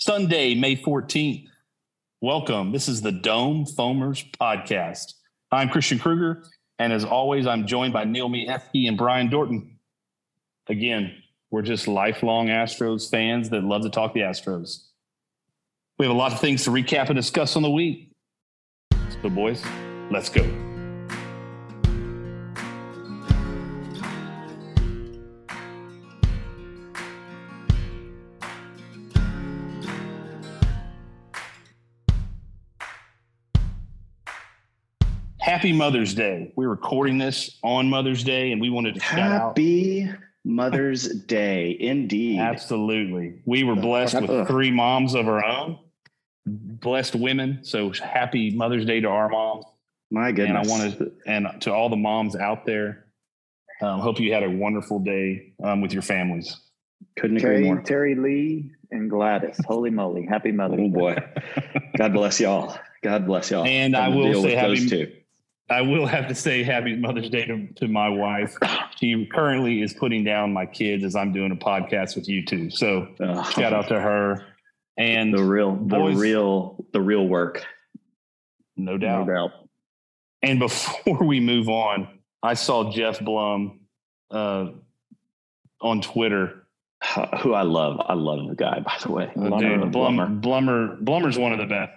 Sunday, May 14th. Welcome. This is the Dome Foamers podcast. I'm Christian Kruger, and as always, I'm joined by Neil Miefke and Brian Dorton. Again, we're just lifelong Astros fans that love to talk the Astros. We have a lot of things to recap and discuss on the week. So, boys, let's go. Happy Mother's Day. We're recording this on Mother's Day, and we wanted to shout out. Happy Mother's Day, indeed. Absolutely. We were blessed with three moms of our own, blessed women. So happy Mother's Day to our moms. My And goodness. I wanted to, and to all the moms out there, um, hope you had a wonderful day um, with your families. couldn't agree more. Terry Lee and Gladys. Holy moly. Happy Mother's Oh boy. God bless y'all. God bless y'all. And I will deal say with happy- those two. I will have to say happy Mother's Day to, to my wife. She currently is putting down my kids as I'm doing a podcast with you two. So Oh, shout out to her. And the real, the real, the real work. no doubt. No doubt. And before we move on, I saw Geoff Blum uh, on Twitter. Who I love. I love the guy, by the way. Uh, Blummer, dude, Blum, Blummer. Blummer, Blummer's one of the best.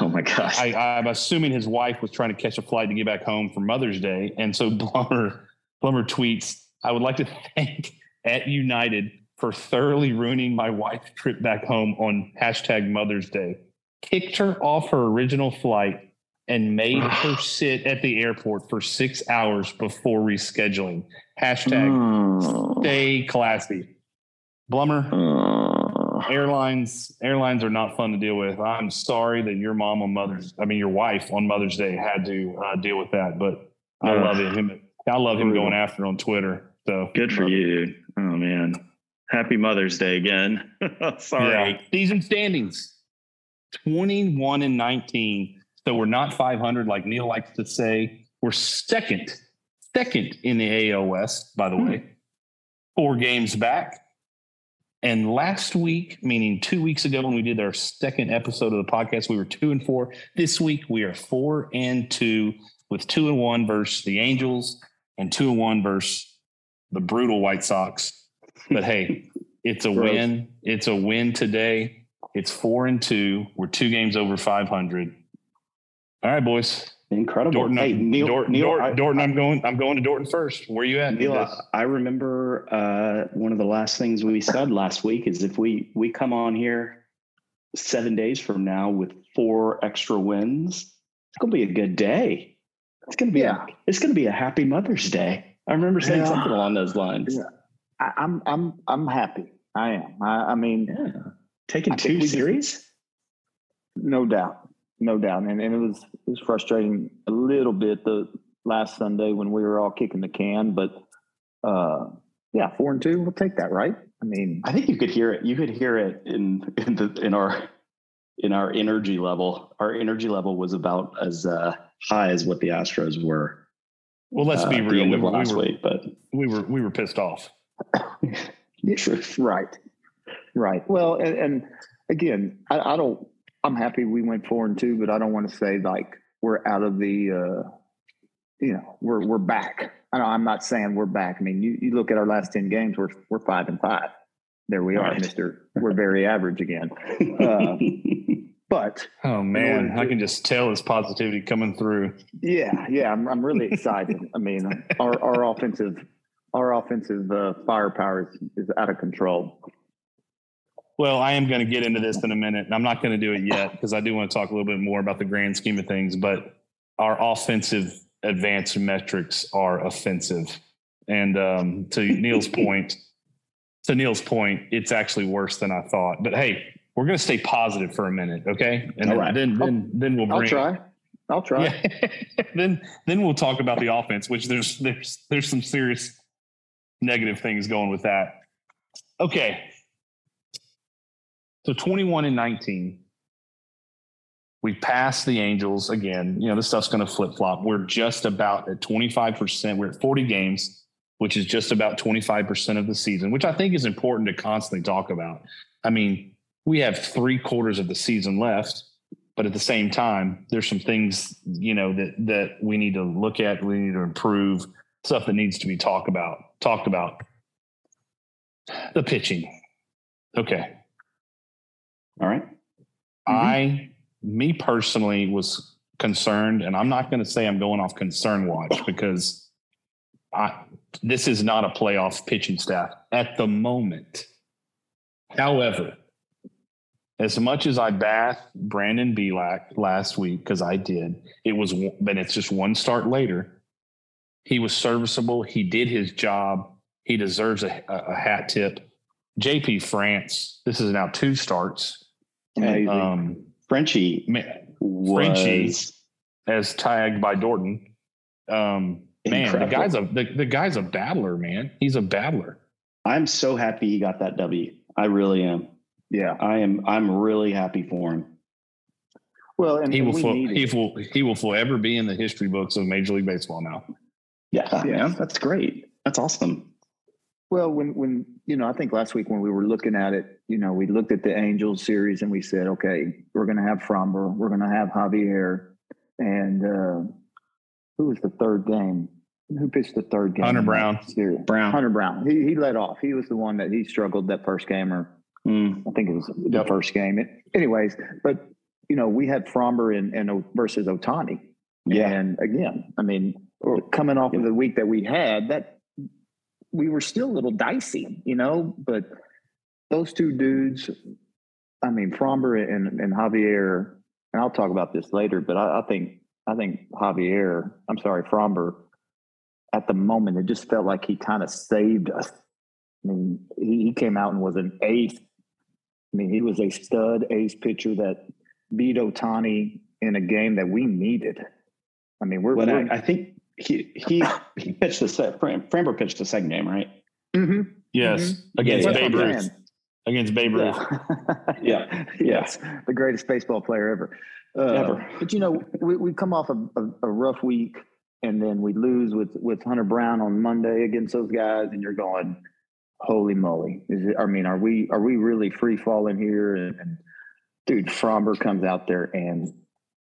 Oh my gosh. I, I'm assuming his wife was trying to catch a flight to get back home for Mother's Day, and so Blummer, Blummer tweets, "I would like to thank at United for thoroughly ruining my wife's trip back home on hashtag Mother's Day. Kicked her off her original flight and made her sit at the airport for six hours before rescheduling. Hashtag Oh. stay classy. Blummer, Oh. Hmm. Airlines airlines are not fun to deal with. I'm sorry that your mom on Mother's, I mean your wife on Mother's Day had to uh, deal with that, but I Ugh. love it. Him, I love him going after on Twitter. So Good for you, dude. Oh man. Happy Mother's Day again. Sorry. Yeah. Season standings 21 and 19. So we're not 500 like Neil likes to say. We're second, second in the West, by the Hmm. way. Four games back. And last week, meaning two weeks ago, when we did our second episode of the podcast, we were two and four. This week, we are four and two with two and one versus the Angels and two and one versus the brutal White Sox. But hey, it's a Gross. win. It's a win today. It's four and two. We're two games over 500. All right, boys. Incredible. Dorton, hey, Neil, Dorton, Neil, Dorton, I- Dorton, I'm going. I'm going to Dorton first. Where you at? Neil, I I remember uh, one of the last things we said last week is if we we come on here seven days from now with four extra wins, it's gonna be a good day. It's gonna be Yeah. a, it's gonna be a happy Mother's Day. I remember saying Yeah. something along those lines. Yeah. I, I'm I'm I'm happy. I am. I, I mean, Yeah. Taking I think two we just- series. no doubt. No doubt. And and it was it was frustrating a little bit the last Sunday when we were all kicking the can, but uh yeah, four and two, we'll take that, right? I mean, I think you could hear it. You could hear it in in the in our in our energy level. Our energy level was about as uh, high as what the Astros were. well, let's uh, be real. We of were, we, last were, week, but we were we were pissed off. truth. right. Right. Well, and, and again, I, I don't I'm happy we went four and two, but I don't want to say like we're out of the uh you know, we're we're back. I know I'm not saying we're back. I mean, you, you look at our last ten games, we're we're five and five. There we are, Right. Mister. We're very average again. Uh, But Oh man, order I can just tell his positivity coming through. yeah, yeah, I'm I'm really excited. I mean, our our offensive our offensive uh, firepower is, is out of control. Well, I am going to get into this in a minute, and I'm not going to do it yet because I do want to talk a little bit more about the grand scheme of things. But our offensive advanced metrics are offensive, and um, to Neil's point, to Neil's point, it's actually worse than I thought. But hey, we're going to stay positive for a minute, okay? And All then, right. then then then we'll I'll bring try. I'll try. Yeah. then then we'll talk about the offense, which there's there's there's some serious negative things going with that. Okay. So 21 and 19. We passed the Angels again. You know, this stuff's going to flip flop. We're just about at 25%. We're at 40 games, which is just about 25% of the season, which I think is important to constantly talk about. I mean, we have three quarters of the season left, but at the same time, there's some things you know that that we need to look at. We need to improve stuff that needs to be talked about. Talked about the pitching. Okay, All right. Mm-hmm. I, me personally, was concerned, and I'm not going to say I'm going off concern watch because I this is not a playoff pitching staff at the moment. However, as much as I bathed Brandon Bielak last week because I did, it was but it's just one start later. He was serviceable. He did his job. He deserves a, a hat tip. JP France, this is now two starts. Amazing. Um, Frenchie man, was Frenchie. as tagged by Dorton. Um, man, the guy's a the, the guy's a battler, man. He's a battler. I'm so happy he got that W. I really am. Yeah. I am. I'm really happy for him. Well, and, He will we fo- needed he will he will forever be in the history books of Major League Baseball now. Yeah, Yeah. that's great. That's awesome. Well, when when you know, I think last week when we were looking at it, you know, we looked at the Angels series and we said, okay, we're going to have Framber, we're going to have Javier, and uh, who was the third game? Who pitched the third game? Hunter Brown. Series? Brown. Hunter Brown. He he led off. He was the one that he struggled that first game, or Mm, I think it was the Yep. first game. It, anyways, but you know, we had Framber and, and versus Ohtani. yeah. And again, I mean, coming off of the week that we had, that we were still a little dicey, you know, but those two dudes, I mean, Framber and, and Javier, and I'll talk about this later, but I, I think, I think Javier, I'm sorry, Framber, at the moment, it just felt like he kind of saved us. I mean, he, he came out and was an ace. I mean, he was a stud ace pitcher that beat Ohtani in a game that we needed. I mean, we're, But we're I, I think he he he pitched the set. Framber pitched the second game, right? Mhm. Yes, Mhm. against Yeah, Babe That's what I'm Ruth. Against Babe Ruth. Yeah. Yeah. yes. The greatest baseball player ever. Uh, Ever. But, you know, we, we come off a, a, a rough week and then we lose with, with Hunter Brown on Monday against those guys. And you're going, holy moly. Is it, I mean, are we, are we really free falling here? And, and dude, Framber comes out there and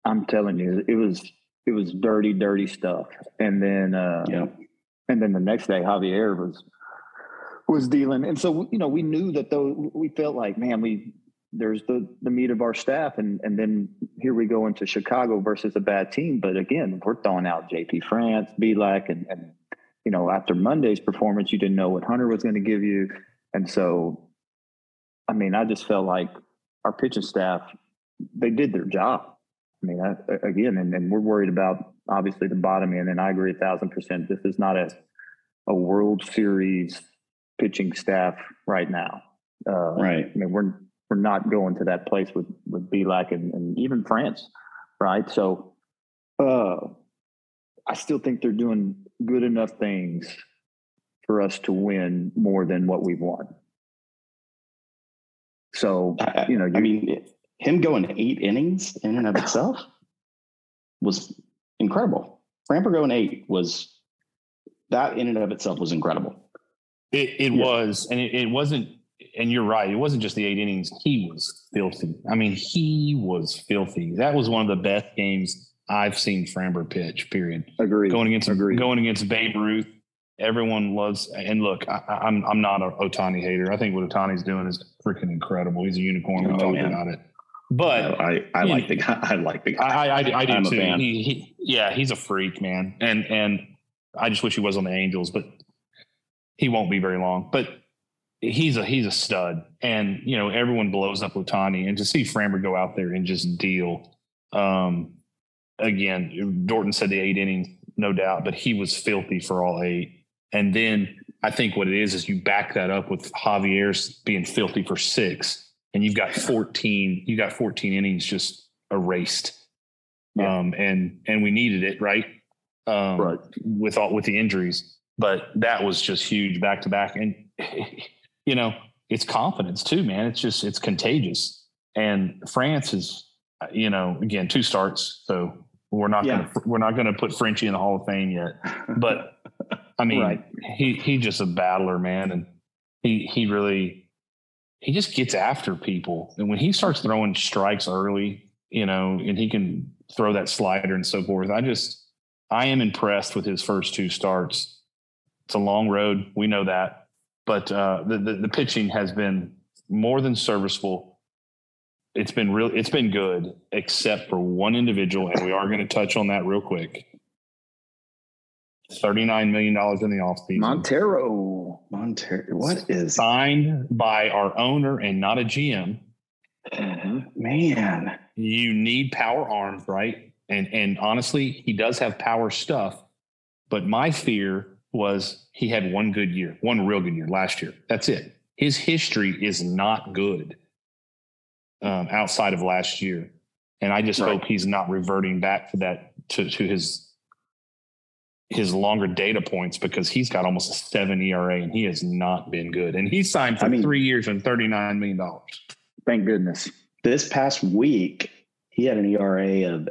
I'm telling you, it was, it was dirty, dirty stuff. And then, uh, Yeah. and then the next day Javier was was dealing, and so you know we knew that though we felt like man we there's the the meat of our staff, and and then here we go into Chicago versus a bad team, but again we're throwing out JP France, Bielak, and and you know after Monday's performance you didn't know what Hunter was going to give you, and so I mean I just felt like our pitching staff they did their job. I mean, I, again, and, and we're worried about obviously the bottom end, and I agree a thousand percent. This is not a a World Series pitching staff right now. Uh, Right. I mean, we're we're not going to that place with with Bielak and, and even France, right? So, uh, I still think they're doing good enough things for us to win more than what we've won. So, you know, I you- mean, him going eight innings in and of itself was incredible. Framber going eight was that in and of itself was incredible. It, it Yeah. was, and it, it wasn't. And you're right. It wasn't just the eight innings. He was filthy. I mean, he was filthy. That was one of the best games I've seen Framber pitch. Period. agree. Going against Agreed. going against Babe Ruth. Everyone loves. And look, I, I- I'm I'm not a Ohtani hater. I think what Ohtani's doing is freaking incredible. He's a unicorn. We Oh, talked about it. But I, I like the guy. I like the guy. I, I, I, I do I'm a too. fan. He, he, yeah, he's a freak, man. And and I just wish he was on the Angels, but he won't be very long. But he's a he's a stud, and you know everyone blows up Ohtani, and to see Framber go out there and just deal. Um, again, Dorton said the eight innings, no doubt, but he was filthy for all eight. And then I think what it is is you back that up with Javier's being filthy for six, and you've got 14, you got 14 innings just erased. Yeah. Um, and and we needed it, right? Um Right. with all with the injuries. But that was just huge back to back. And you know, it's confidence too, man. It's just it's contagious. And France is, you know, again, two starts. So we're not Yeah. gonna we're not gonna put Frenchie in the Hall of Fame yet. But I mean, Right. he he's just a battler, man, and he he really he just gets after people. And when he starts throwing strikes early, you know, and he can throw that slider and so forth, I just, I am impressed with his first two starts. It's a long road. We know that. But uh, the, the, the pitching has been more than serviceable. It's been real. It's been good, except for one individual, and we are going to touch on that real quick. Thirty-nine million dollars in the offseason. Montero. Montero. What is signed by our owner and not a GM. man? You need power arms, right? And and honestly, he does have power stuff. But my fear was he had one good year, one real good year last year. That's it. His history is not good um, outside of last year, and I just Right. hope he's not reverting back to that to to his his longer data points because he's got almost a seven ERA and he has not been good. And he signed for I mean- three years and thirty nine million dollars. Thank goodness. This past week, he had an ERA of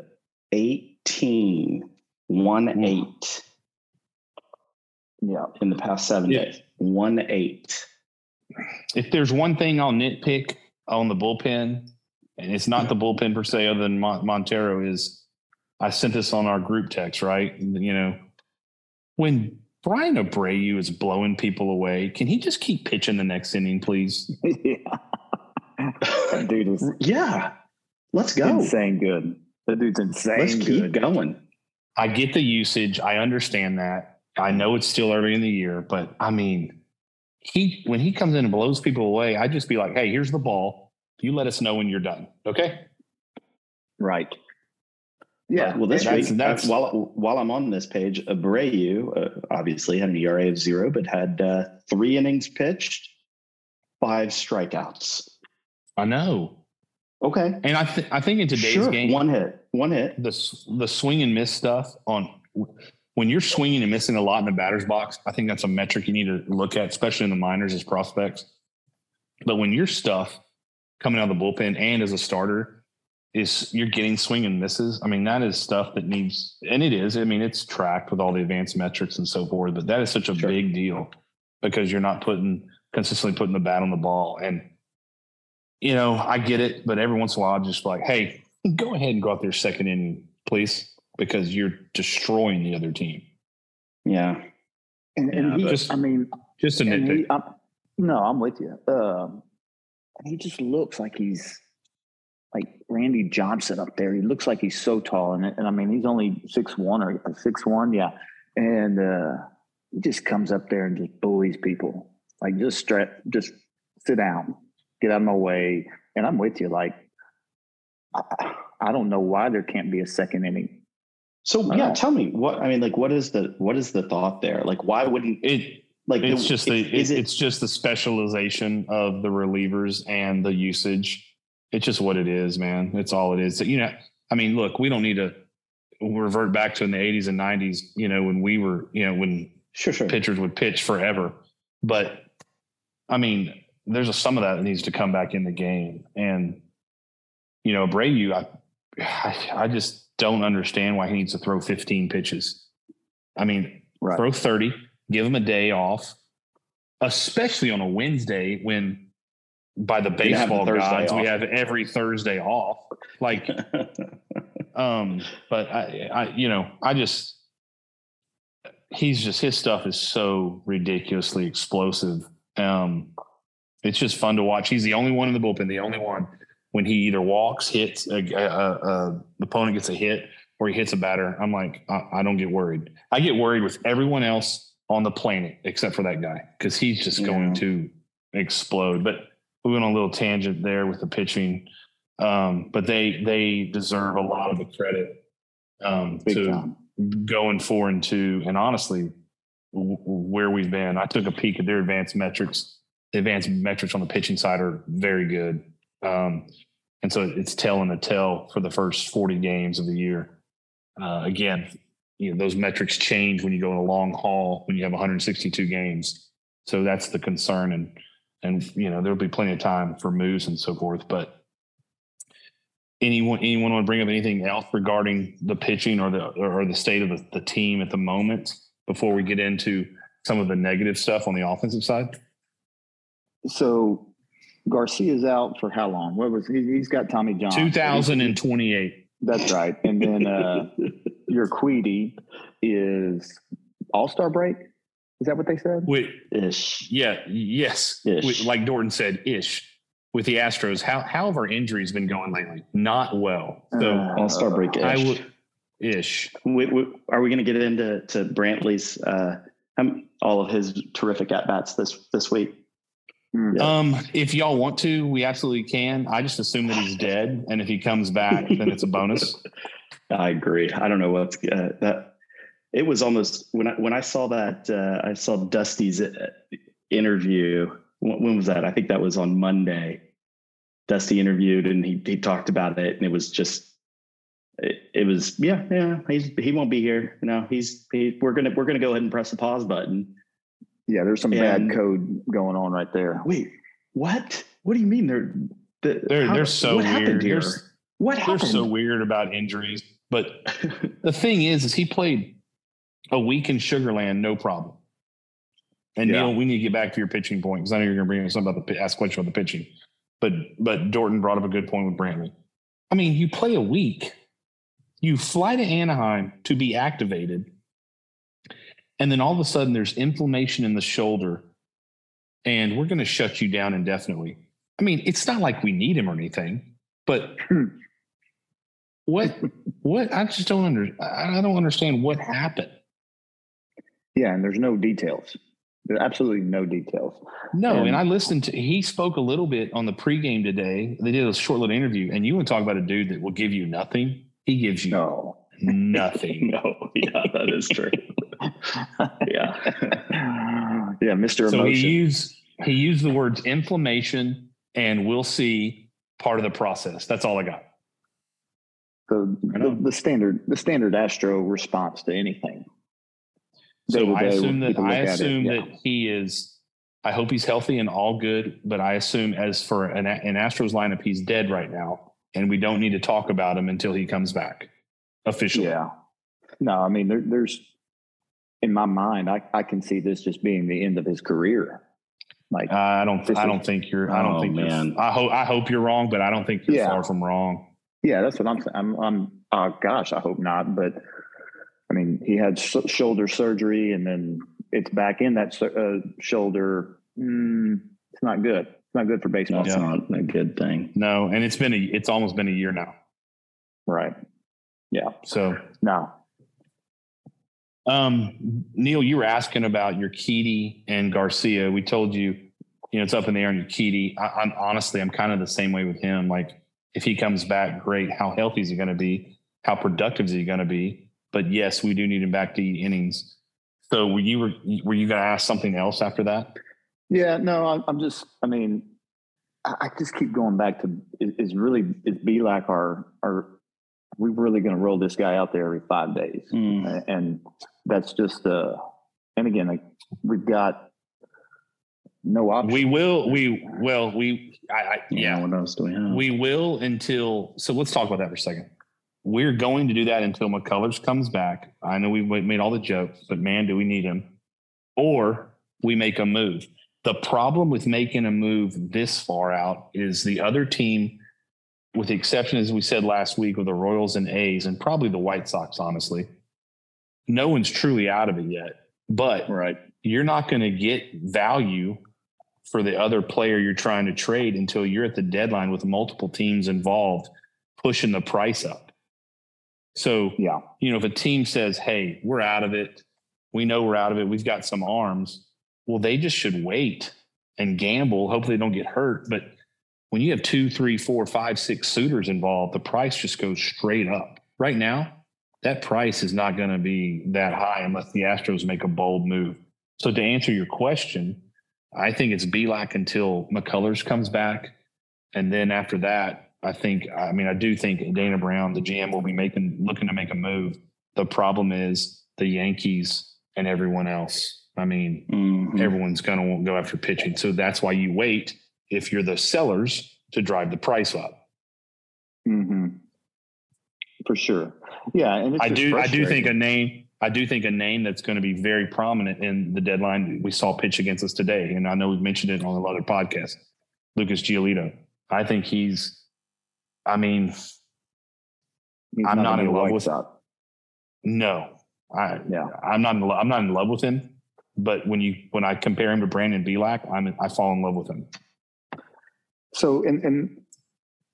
18, one Hmm. eight Yeah. in the past seven Yeah. days. One eight. If there's one thing I'll nitpick on the bullpen, and it's not the bullpen per se, other than Montero, is I sent this on our group text, right? You know, when Bryan Abreu is blowing people away, can he just keep pitching the next inning, please? yeah. That dude is Yeah. Let's go. insane good. That dude's insane Let's keep good. going. I get the usage. I understand that. I know it's still early in the year, but I mean, he when he comes in and blows people away, I just be like, "Hey, here's the ball. You let us know when you're done." Okay. Right. Yeah. Well, this that's- week, that's- while while I'm on this page, Abreu uh, obviously had an ERA of zero, but had uh, three innings pitched, five strikeouts. I know. Okay, And I, th- I think in today's sure. game, One hit, one hit. the the swing and miss stuff on when you're swinging and missing a lot in the batter's box, I think that's a metric you need to look at, especially in the minors as prospects. But when your stuff coming out of the bullpen and as a starter is you're getting swing and misses, I mean that is stuff that needs, and it is. I mean it's tracked with all the advanced metrics and so forth. But that is such a Sure. big deal because you're not putting consistently putting the bat on the ball and. You know, I get it, but every once in a while, I'm just like, hey, go ahead and go out there second inning, please, because you're destroying the other team. Yeah, And, and Yeah, he, just- I mean, Just a nitpick. he, I'm, no, I'm with you. Um, he just looks like he's like Randy Johnson up there. He looks like he's so tall, and, and I mean, he's only six one or six one, yeah. And uh, he just comes up there and just bullies people. Like just straight, just sit down, get out of my way. And I'm with you. Like I, I don't know why there can't be a second inning. So yeah, don't- tell me what I mean. Like, what is the what is the thought there? Like, why wouldn't it like it's the- just the it, it it's just the specialization of the relievers and the usage. It's just what it is, man. It's all it is. You know, I mean, look, we don't need to revert back to in the 80s and 90s, you know, when we were, you know, when sure sure pitchers would pitch forever. But I mean, there's a, some of that that needs to come back in the game. And, you know, Abreu, I, I, I just don't understand why he needs to throw 15 pitches. I mean, Right. throw 30, give him a day off, especially on a Wednesday when by the baseball gods, we have every Thursday off. Like, um, but I, I, you know, I just, he's just, his stuff is so ridiculously explosive. Um, it's just fun to watch. He's the only one in the bullpen, the only one when he either walks, hits, a, a, a, a the opponent gets a hit or he hits a batter. I'm like, I, I don't get worried. I get worried with everyone else on the planet except for that guy because he's just going Yeah. to explode. But we went on a little tangent there with the pitching. Um, but they they deserve a lot of the credit um, to time. going four and two. And honestly, w- where we've been, I took a peek at their advanced metrics. The advanced metrics on the pitching side are very good. Um, and so it's telling the tell for the first 40 games of the year. Uh, again, you know, those metrics change when you go in a long haul, when you have 162 games. So that's the concern. And, and, you know, there'll be plenty of time for moves and so forth, but anyone, anyone want to bring up anything else regarding the pitching or the, or the state of the, the team at the moment before we get into some of the negative stuff on the offensive side? So Garcia's out for how long? What was he? He's got Tommy John. 2028. That's right. And then uh, your Queedy is All Star break. Is that what they said? Wait, Ish. yeah, yes. Ish. With- like Dorton said, ish. With the Astros, how how have our injuries been going lately? Not well. So Uh, All Star break. I ish. would ish. We, we, are we going to get into to Brantley's uh, um, all of his terrific at bats this this week? Hmm. Yeah. Um, if y'all want to, we absolutely can. I just assume that he's dead, and if he comes back, then it's a bonus. I agree. I don't know what's uh, that. It was almost when I when I saw that uh, I saw Dusty's uh, interview. When, when was that? I think that was on Monday. Dusty interviewed and he he talked about it, and it was just it, it was yeah yeah he's he won't be here. No, he's he, we're gonna we're gonna go ahead and press the pause button. Yeah, there's some And- bad code going on right there. Wait, what? What do you mean they're the, They're how- they're so what weird. happened here? They're, what they're so weird about injuries. But the thing is, is he played a week in Sugar Land, no problem. And Yeah. Neil, we need to get back to your pitching point because I know you're going to bring up something about the ask question about the pitching. But but Dorton brought up a good point with Brantley. I mean, you play a week, you fly to Anaheim to be activated, and then all of a sudden there's inflammation in the shoulder, and we're going to shut you down indefinitely. I mean, it's not like we need him or anything, but what what I just don't under I don't understand what happened. Yeah, and there's no details. There's absolutely no details. No, and, And- I listened to he spoke a little bit on the pregame today. They did a short little interview, and you want to talk about a dude that will give you nothing. He gives you No. nothing. no, yeah, that is true. yeah. yeah, Mr. so he Emotion. used he used the words inflammation and we'll see part of the process. That's all I got. the, the the standard the standard Astro response to anything. So I assume that I look at it, assume yeah. that he is. I hope he's healthy and all good, but I assume as for an, an Astros lineup, he's dead right now, and we don't need to talk about him until he comes back officially. Yeah. No, I mean there, there's in my mind, I, I can see this just being the end of his career. Like I don't. I don't think you're. I don't Oh, think man. I hope. I hope you're wrong, but I don't think you're Yeah. far from wrong. Yeah, that's what I'm saying. I'm, I'm uh, gosh, I hope not. But I mean, he had sh- shoulder surgery, and then it's back in that uh, shoulder. Mm, it's not good. It's not good for baseball. That's not a good thing. No, and it's been a. It's almost been a year now. Right. Yeah. So, now, um, Neil, you were asking about Urquidy and Garcia. We told you, you know, it's up in the air on Urquidy. I, I'm honestly, I'm kind of the same way with him. Like, if he comes back, great. How healthy is he going to be? How productive is he going to be? But yes, we do need him back to eat innings. So, were you were were you going to ask something else after that? Yeah. No. I'm, I'm just. I mean, I, I just keep going back to is, is really is be like our our. We're really going to roll this guy out there every five days. Mm. And that's just uh and again like we've got no option We will. We well. We. I. I Yeah. yeah. What else do we have? We will until. So let's talk about that for a second. We're going to do that until McCullers comes back. I know we made all the jokes, but man, do we need him? Or we make a move. The problem with making a move this far out is the other team, with the exception, as we said last week, of the Royals and A's, and probably the White Sox, honestly, no one's truly out of it yet. But right you're not going to get value for the other player you're trying to trade until you're at the deadline with multiple teams involved pushing the price up. So, yeah you know, if a team says, hey, we're out of it, we know we're out of it, we've got some arms, well, they just should wait and gamble. Hopefully, they don't get hurt. But when you have two, three, four, five, six suitors involved, the price just goes straight up. Right now, that price is not going to be that high unless the Astros make a bold move. So to answer your question, I think it's Bielak until McCullers comes back. And then after that, I think, I mean, I do think Dana Brown, the GM, will be making, looking to make a move. The problem is the Yankees and everyone else. I mean, Mhm. everyone's going to go after pitching. So that's why you wait if you're the sellers to drive the price up. hmm for sure yeah and it's I do, I do think a name, I do think a name that's going to be very prominent in the deadline we saw pitch against us today. And I know we've mentioned it on a lot of podcasts. Lucas Giolito. I think he's. I mean, I'm not in love with- Sox. no, I Yeah. I'm not in lo- I'm not in love with him. But when you when I compare him to Brandon Bielak, I'm I fall in love with him. So, and and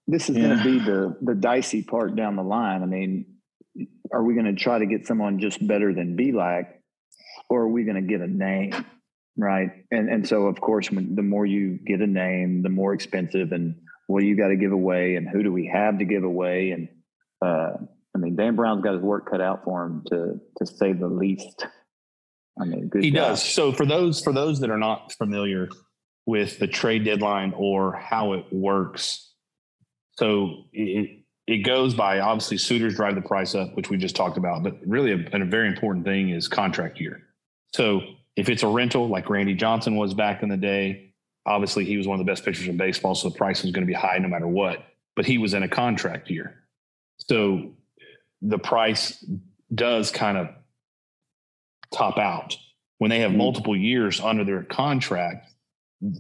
this is going to be the the dicey part down the line. I mean, are we going to try to get someone just better than Bielak, or are we going to get a name, right? And and so, of course, when the more you get a name, the more expensive, and what do you got to give away, and who do we have to give away, and uh, I mean, Dan Brown's got his work cut out for him to to say the least. I mean, good He does. So for those for those that are not familiar with the trade deadline or how it works, so it it goes by obviously suitors drive the price up, which we just talked about. But really, a, a very important thing is contract year. So if it's a rental, like Randy Johnson was back in the day, obviously he was one of the best pitchers in baseball, so the price was going to be high no matter what. But he was in a contract year, so the price does kind of top out when they have Mhm. multiple years under their contract.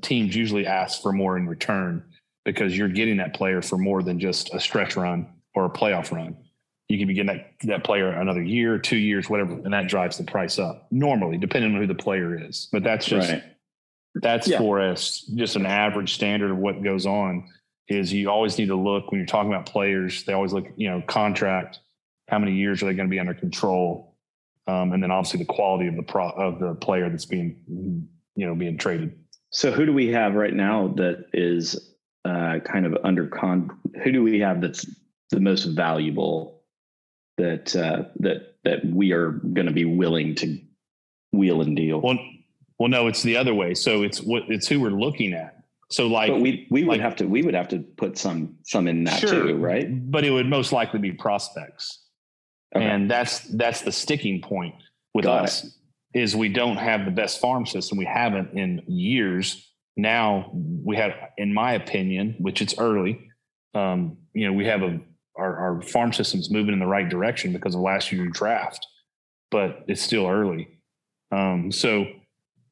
Teams usually ask for more in return because you're getting that player for more than just a stretch run or a playoff run. You can be getting that, that player another year, two years, whatever, and that drives the price up normally, depending on who the player is. But that's just right. That's Yeah. for us just an average standard of what goes on is you always need to look when you're talking about players they always look you know contract how many years are they going to be under control um, and then obviously the quality of the pro of the player that's being you know being traded So who do we have right now that is uh, kind of under con? Who do we have that's the most valuable that uh, that that we are going to be willing to wheel and deal? well well no it's the other way so it's what it's who we're looking at so like but we we would have to we would have to put some some in that Sure. too, right? but it would most likely be prospects Okay. and that's that's the sticking point with Got us is we don't have the best farm system we haven't in years now we have in my opinion which it's early um, you know we have a our, our farm system's moving in the right direction because of last year's draft but it's still early um, so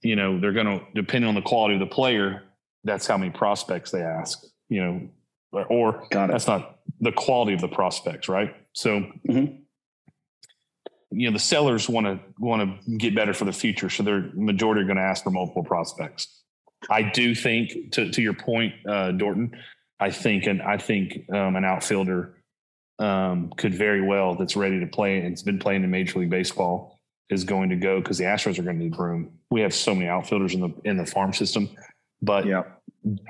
you know they're going to depending on the quality of the player that's how many prospects they ask you know or, or that's not the quality of the prospects, right? So, Mhm. you know, the sellers want to want to get better for the future, so they're majority are going to ask for multiple prospects. I do think, to to your point, uh, Dorton, I think and I think um, an outfielder um, could very well that's ready to play and it's been playing in Major League Baseball is going to go because the Astros are going to need room. We have so many outfielders in the in the farm system, but Yeah.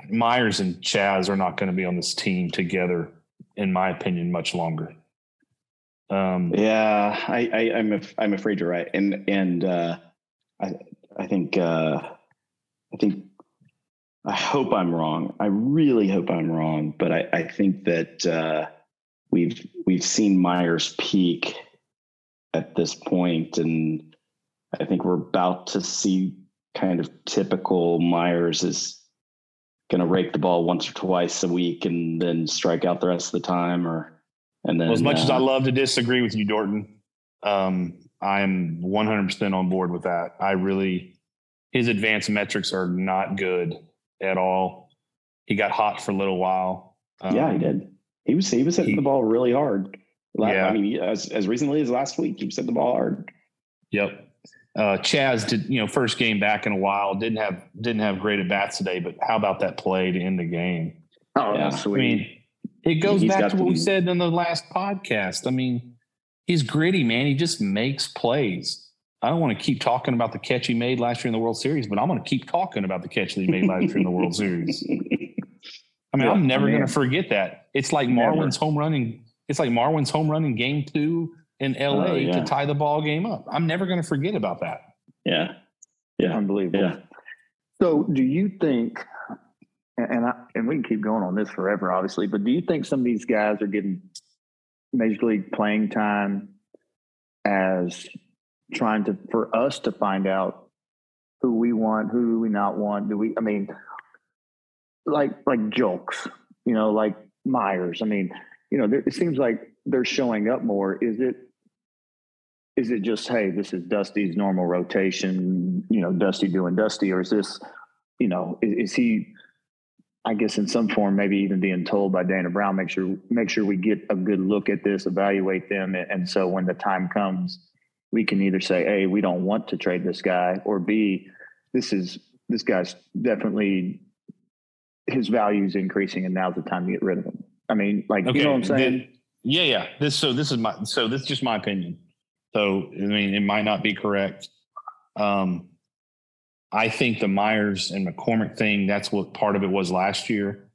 Meyers and Chas are not going to be on this team together, in my opinion, much longer. Um, Yeah, I, I I'm af- I'm afraid you're right, and and uh, I I think uh, I think I hope I'm wrong. I really hope I'm wrong, but I I think that uh, we've we've seen Meyers peak at this point, and I think we're about to see kind of typical Meyers is going to rake the ball once or twice a week and then strike out the rest of the time, or and then well, as much as uh, I love to disagree with you, Dorton, um, I'm 100% on board with that. I really, his advanced metrics are not good at all. He got hot for a little while. Yeah, he Um, did. He was he was hitting he- the ball really hard. La- Yeah. I mean, as as recently as last week, he was hitting the ball hard. Yep. Uh, Chas did, you know, first game back in a while. Didn't have didn't have great at bats today, but how about that play to end the game? Oh, Yeah. that's I sweet. mean, it goes He's back to what we said in the last podcast. I mean, he's gritty, man. He just makes plays. I don't want to keep talking about the catch he made last year in the World Series, but I'm going to keep talking about the catch that he made last year in the World Series. I mean, Yeah, I'm never going to forget that. It's like Never. Marwin's home run in, it's like Marwin's home run in game two in LA Oh, yeah. to tie the ball game up. I'm never going to forget about that. yeah, yeah, Unbelievable. yeah. So, do you think, and and, I, and we can keep going on this forever, obviously, but do you think some of these guys are getting major league playing time as trying to for us to find out who we want, who do we not want? Do we? I mean, like like Julks, you know, like Meyers. I mean, you know, it seems like they're showing up more. Is it? Is it just hey, this is Dusty's normal rotation? You know, Dusty doing Dusty, or is this? you know, is, is he I guess in some form, maybe even being told by Dana Brown, make sure make sure we get a good look at this, evaluate them, and so when the time comes, we can either say, "Hey, we don't want to trade this guy," or "B, this is this guy's definitely his value is increasing, and now's the time to get rid of him." I mean, like okay. you know what I'm saying? yeah, yeah. This so this is my so this is just my opinion. So I mean, it might not be correct. Um, I think the Meyers and McCormick thing, that's what part of it was last year.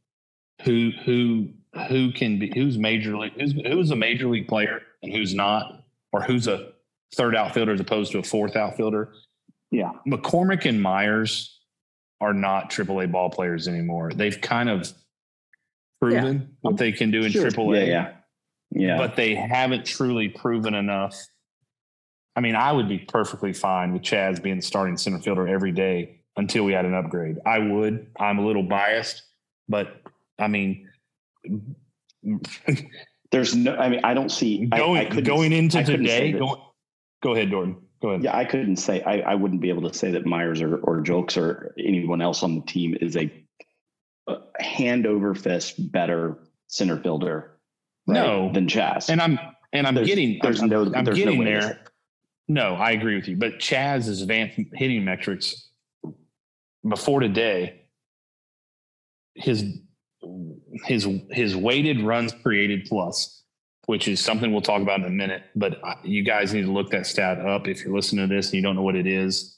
Who who who can be who's major league who's who's a major league player and who's not, or who's a third outfielder as opposed to a fourth outfielder. Yeah. McCormick and Meyers are not AAA ball players anymore. They've kind of proven yeah. what they can do in sure. AAA. Yeah, yeah. Yeah. But they haven't truly proven enough I mean, I would be perfectly fine with Chas being the starting center fielder every day until we had an upgrade. I would. I'm a little biased, but I mean, there's no. I mean, I don't see going I, I going into today. Go, go ahead, Dorton. Go ahead. Yeah, I couldn't say. I, I wouldn't be able to say that Meyers or or Julks or anyone else on the team is a, a hand over fist better center fielder. Right, no, than Chas. And I'm and I'm there's, getting. There's I'm, no. I'm there's getting no there. No, I agree with you. But Chas's advanced hitting metrics before today, his his his weighted runs created plus, which is something we'll talk about in a minute. But you guys need to look that stat up if you're listening to this and you don't know what it is.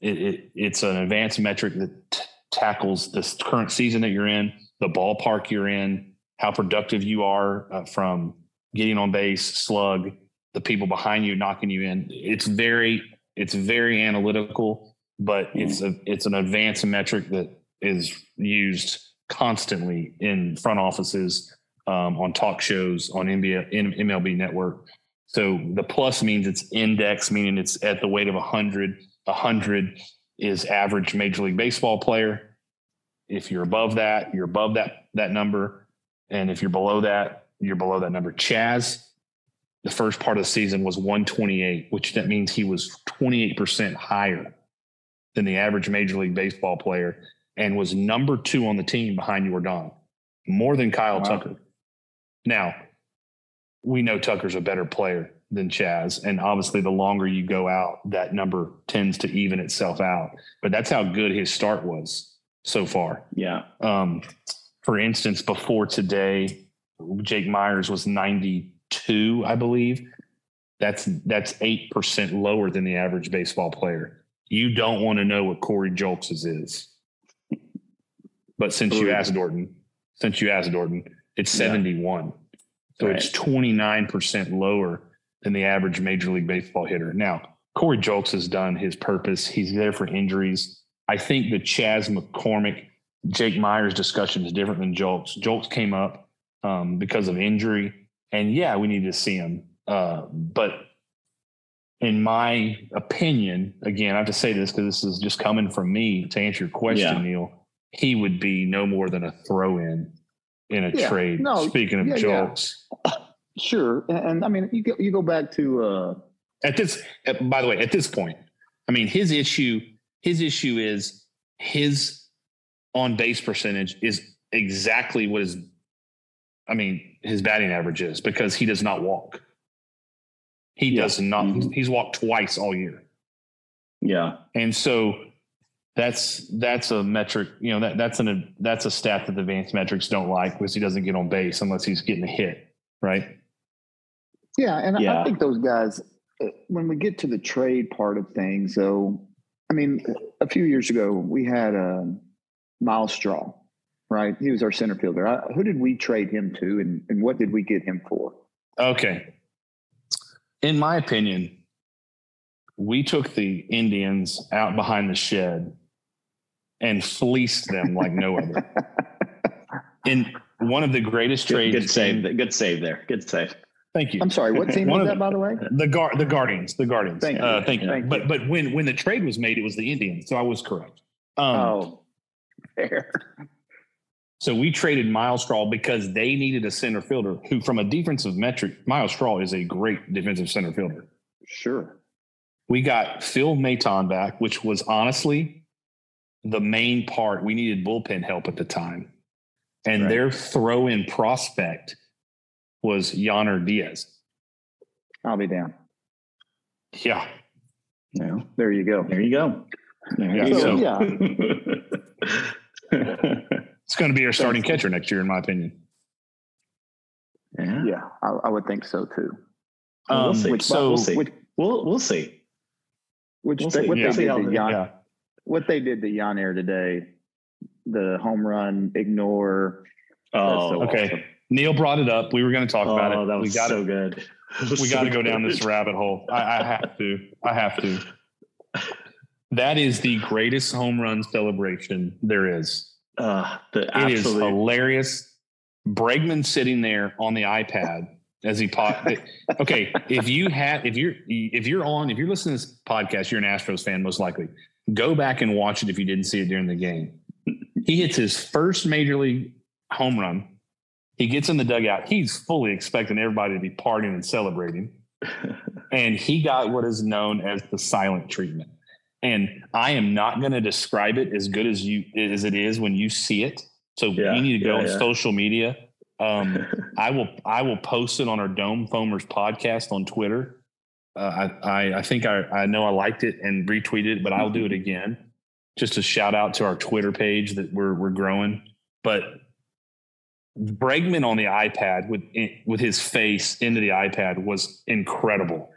It, it it's an advanced metric that tackles this current season that you're in, the ballpark you're in, how productive you are uh, from getting on base, slug, the people behind you knocking you in. It's very it's very analytical, but mm. it's a it's an advanced metric that is used constantly in front offices, um, on talk shows, on NBA, in MLB Network. So the plus means it's index, meaning it's at the weight of 100. 100 is average Major League Baseball player. If you're above that, you're above that that number, and if you're below that, you're below that number. Chas, the first part of the season was 128, which that means he was 28% higher than the average Major League Baseball player and was number two on the team behind Yordan, more than Kyle wow. Tucker. Now, we know Tucker's a better player than Chas. And obviously, the longer you go out, that number tends to even itself out. But that's how good his start was so far. Yeah. Um, for instance, before today, Jake Meyers was 92, I believe. That's that's eight percent lower than the average baseball player. You don't want to know what Corey Julks's is. But since you asked Dorton, since you asked Dorton, it's 71. Yeah. So right. it's 29% lower than the average major league baseball hitter. Now, Corey Julks has done his purpose. He's there for injuries. I think the Chas McCormick, Jake Meyers discussion is different than Julks. Julks came up um, because of injury and yeah, we need to see him. Uh, but in my opinion, again, I have to say this because this is just coming from me to answer your question, yeah. Neil. He would be no more than a throw in in a yeah, trade. No, speaking of yeah. Yeah. Sure. And, and, I mean, you go, you go back to uh, at this, at, by the way, at this point, I mean, his issue, his issue is his on base percentage is exactly what is I mean, his batting average is because he does not walk. He yeah. does not. Mm-hmm. He's walked twice all year. Yeah, and so that's that's a metric. You know that that's an that's a stat that the advanced metrics don't like because he doesn't get on base unless he's getting a hit, right? Yeah, and yeah. I think those guys. Uh, when we get to the trade part of things, though, I mean, a few years ago we had a um, Myles Straw, right? He was our center fielder. I, who did we trade him to, and, and what did we get him for? Okay. In my opinion, we took the Indians out behind the shed and fleeced them like no other. In one of the greatest trades. Good, good save. In, good save there. Good save. Thank you. I'm sorry. What team was that, by the way? The guard, the Guardians, the Guardians. Thank you. Uh, thank you. Thank but you. but when when the trade was made, it was the Indians, so I was correct. Um, oh, fair. So we traded Myles Straw because they needed a center fielder who, from a defensive metric, Myles Straw is a great defensive center fielder. Sure. We got Phil Maton back, which was honestly the main part. We needed bullpen help at the time. and Right. their throw in prospect was Yainer Diaz. I'll be down. Yeah. No. There you go. There you go. There Yeah, you so- go. It's going to be our starting catcher next year, in my opinion. yeah. Yeah, I, I would think so too. Well, we'll Um, see. so- we'll see. Which, We'll we'll see. which We'll they, see. what Yeah. they See did to the- Jan, Yeah. what they did to Yainer today, the home run, ignore. Oh, so okay. awesome. Neil brought it up. We were going to talk about it. Oh, that we was got so good. Was we so got to go down this rabbit hole. I, I have to. I have to. That is the greatest home run celebration there is. Uh, the It is hilarious. Bregman sitting there on the iPad as he pop. okay, if you have, if you're, if you're on, if you're listening to this podcast, you're an Astros fan, most likely. Go back and watch it if you didn't see it during the game. He hits his first major league home run. He gets in the dugout. He's fully expecting everybody to be partying and celebrating. And he got what is known as the silent treatment. And I am not going to describe it as good as you as it is when you see it. So Yeah, you need to go yeah, on yeah. social media. Um, I will I will post it on our Dome Foamers podcast on Twitter. Uh, I, I I think I I know I liked it and retweeted it, but I'll do it again. Just a shout out to our Twitter page that we're we're growing. But Bregman on the iPad with with his face into the iPad was incredible.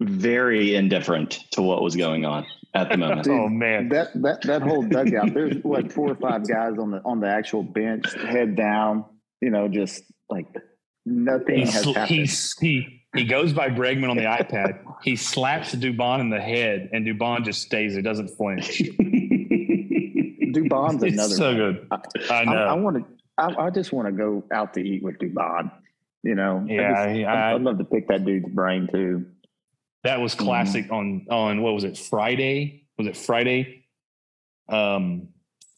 very indifferent to what was going on at the moment. Dude, oh man, That that that whole dugout. There's what four or five guys on the on the actual bench, head down. You know, just like nothing he, has happened. he, he, he goes by Bregman on the iPad. He slaps Dubon in the head, and Dubon just stays there, doesn't flinch. Dubon's It's another. so one. good. I I, know. I want to. I, I just want to go out to eat with Dubon. You know. I Yeah, just- I- I'd love to pick that dude's brain too. that was classic on on what was it Friday? Was it Friday? Um,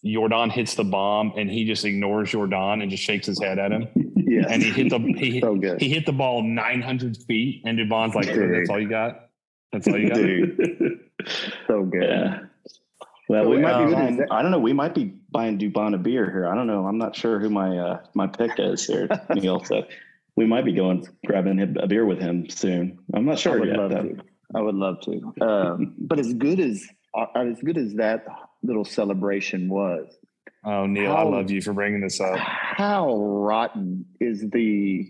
Jordan hits the bomb, and he just ignores Jordan and just shakes his head at him. yeah, And he hit the he, so good. he hit the ball 900 feet, and Dubon's like, Dude. "That's all you got? That's all you got?" So good. Yeah. Well, So we might how be good is buying, that? I don't know. We might be buying Dubon a beer here. I don't know. I'm not sure who my uh, my pick is here, Neil. So we might be going grabbing a beer with him soon. I'm not sure I sure would yet. love though. to. I would love to. Um, but as good as uh, as good as that little celebration was, Oh, Neil, I love you for bringing this up. how rotten is the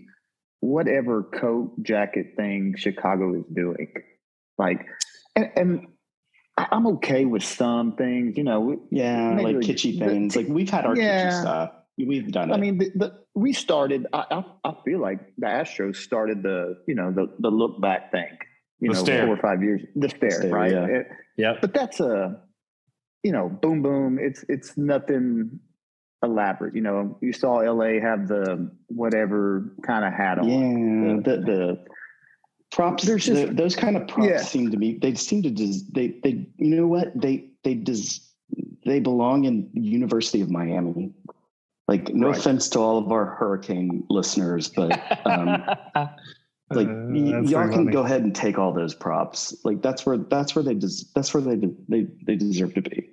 whatever coat jacket thing Chicago is doing? Like, and, and I- I'm okay with some things, you know. Yeah, like like- kitschy but- things. Like we've had our Yeah. kitschy stuff. We've done it. I mean, the, the, we started. I, I I feel like the Astros started the you know the the look back thing. You The know, stare. four or five years. The stare, stare, right? yeah. It- Yep. but that's a you know boom boom it's it's nothing elaborate you know you saw la have the whatever kind of hat on yeah, the the props. There's just- the- those kind of props Yeah. seem to be. They seem to. Des, they they. You know what? They they des, They belong in University of Miami. Like, no Right. offense to all of our hurricane listeners, but um, like Uh, y- y'all can funny. go ahead and take all those props. Like that's where that's where they des- that's where they de- they they deserve to be.